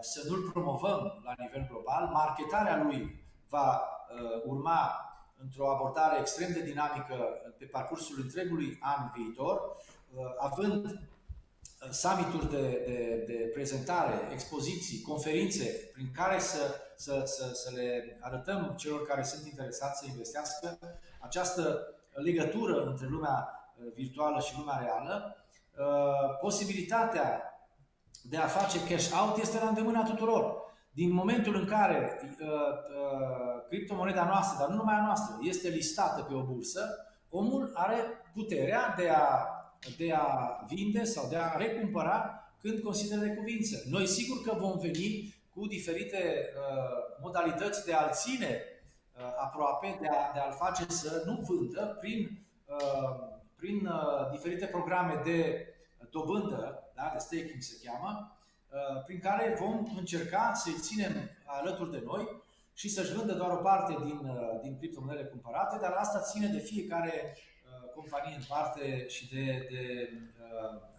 să nu-l promovăm la nivel global. Marketarea lui va urma într-o abordare extrem de dinamică pe parcursul întregului an viitor, având summituri de, de, de prezentare, expoziții, conferințe, prin care să, să, să, să le arătăm celor care sunt interesați să investească această legătură între lumea uh, virtuală și lumea reală, uh, posibilitatea de a face cash out este la îndemâna tuturor. Din momentul în care uh, uh, criptomoneda noastră, dar nu numai a noastră, este listată pe o bursă, omul are puterea de a, de a vinde sau de a recumpăra când consideră de cuvință. Noi sigur că vom veni cu diferite uh, modalități de a-l ține uh, aproape, de, a, de a-l face să nu vândă prin, uh, prin uh, diferite programe de dobândă, da, de staking se cheamă, uh, prin care vom încerca să-i ținem alături de noi și să-și vândă doar o parte din, uh, din criptomonedele cumpărate, dar asta ține de fiecare uh, companie în parte și de, de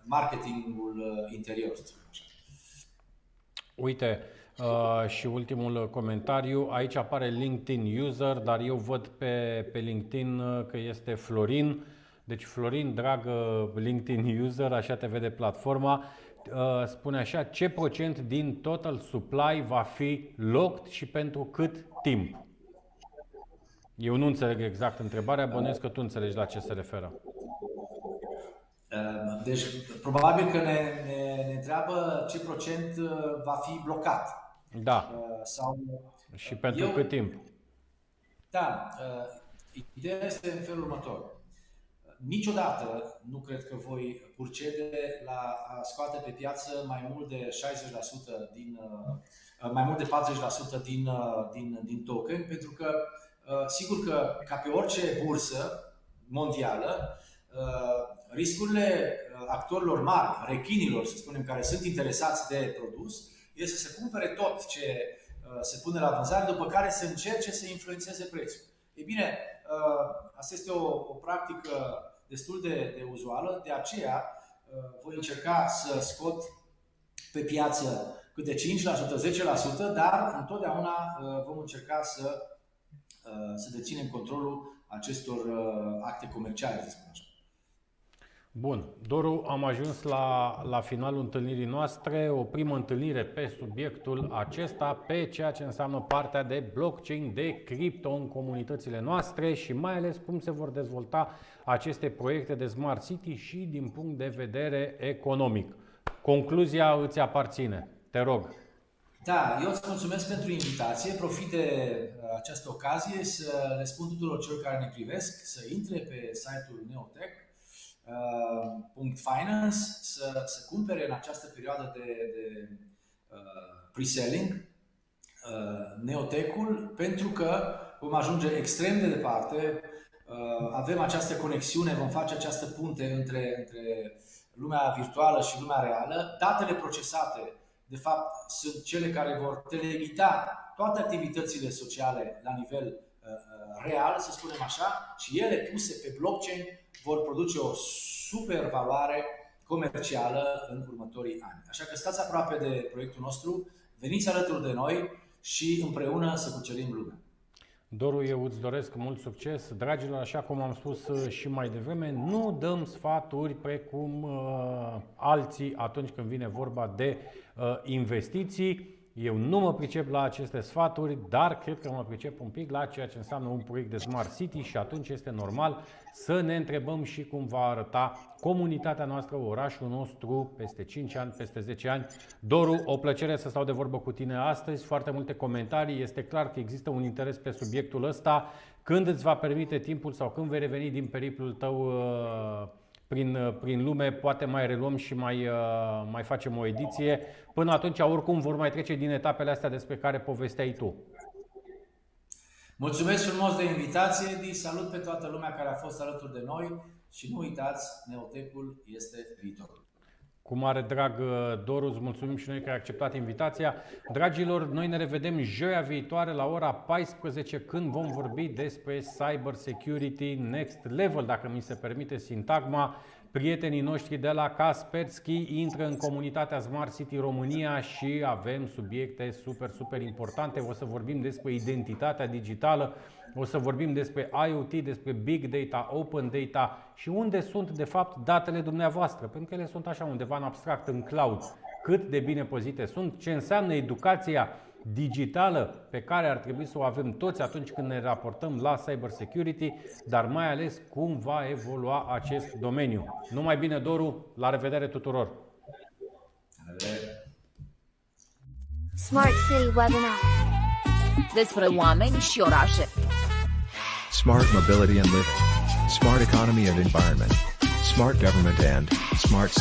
marketingul interior, să spunem așa. Uite, uh, și ultimul comentariu, aici apare LinkedIn user, dar eu văd pe, pe LinkedIn că este Florin. Deci Florin, dragă LinkedIn user, așa te vede platforma, uh, spune așa, ce procent din total supply va fi locked și pentru cât timp? Eu nu înțeleg exact întrebarea, bănuiesc că tu înțelegi la ce se referă. Uh, deci, probabil că ne, ne, ne întreabă ce procent uh, va fi blocat. Da. Sau, și pentru eu, cât timp? Da. Ideea este în felul următor niciodată nu cred că voi purcede la a scoate pe piață mai mult de 60% din, uh, mai mult de 40% din, uh, din, din token, pentru că uh, sigur că ca pe orice bursă mondială, riscurile actorilor mari, rechinilor, să spunem, care sunt interesați de produs, este să cumpere tot ce se pune la vânzare, după care să încerce să influențeze prețul. Ei bine, asta este o, o practică destul de, de uzuală, de aceea uh, voi încerca să scot pe piață câte 5%, 10%, dar întotdeauna uh, vom încerca să, uh, să deținem controlul acestor acte comerciale, să spunem așa. Bun. Doru, am ajuns la, la finalul întâlnirii noastre, o primă întâlnire pe subiectul acesta, pe ceea ce înseamnă partea de blockchain, de cripto în comunitățile noastre și mai ales cum se vor dezvolta aceste proiecte de Smart City și din punct de vedere economic. Concluzia îți aparține. Te rog. Da, eu îți mulțumesc pentru invitație. Profit de uh, această ocazie să le spun tuturor celor care ne privesc să intre pe site-ul Neotech Uh, .finance să, să cumpere în această perioadă de, de uh, pre-selling uh, neotecul pentru că vom ajunge extrem de departe, uh, avem această conexiune, vom face această punte între, între lumea virtuală și lumea reală. Datele procesate, de fapt, sunt cele care vor teleghita toate activitățile sociale la nivel uh, uh real, să spunem așa, și ele puse pe blockchain vor produce o super valoare comercială în următorii ani. Așa că stați aproape de proiectul nostru, veniți alături de noi și împreună să cucerim lumea. Doru, eu îți doresc mult succes. Dragilor, așa cum am spus uh, și mai devreme, nu dăm sfaturi precum uh, alții atunci când vine vorba de uh, investiții. Eu nu mă pricep la aceste sfaturi, dar cred că mă pricep un pic la ceea ce înseamnă un proiect de Smart City și atunci este normal să ne întrebăm și cum va arăta comunitatea noastră, orașul nostru peste 5 ani, peste 10 ani. Doru, o plăcere să stau de vorbă cu tine astăzi, foarte multe comentarii, este clar că există un interes pe subiectul ăsta. Când îți va permite timpul sau când vei reveni din periplul tău uh, prin, uh, prin lume, poate mai reluăm și mai, uh, mai facem o ediție. Până atunci, oricum, vor mai trece din etapele astea despre care povesteai tu. Mulțumesc frumos de invitație, Edi, salut pe toată lumea care a fost alături de noi și nu uitați, Neotecul este viitorul. Cu mare drag, uh, Doru, îți mulțumim și noi că ai acceptat invitația. Dragilor, noi ne revedem joia viitoare la ora 14 când vom vorbi despre Cyber Security Next Level, dacă mi se permite sintagma. Prietenii noștri de la Kaspersky intră în comunitatea Smart City România și avem subiecte super, super importante. O să vorbim despre identitatea digitală, o să vorbim despre IoT, despre Big Data, Open Data și unde sunt de fapt datele dumneavoastră, pentru că ele sunt așa undeva în abstract, în cloud. Cât de bine pozite sunt, ce înseamnă educația digitală pe care ar trebui să o avem toți atunci când ne raportăm la cyber security, dar mai ales cum va evolua acest domeniu. Numai bine, Doru, la revedere tuturor! Smart City Webinar. Despre oameni și orașe. Smart mobility and living. Smart economy and environment. Smart government and smart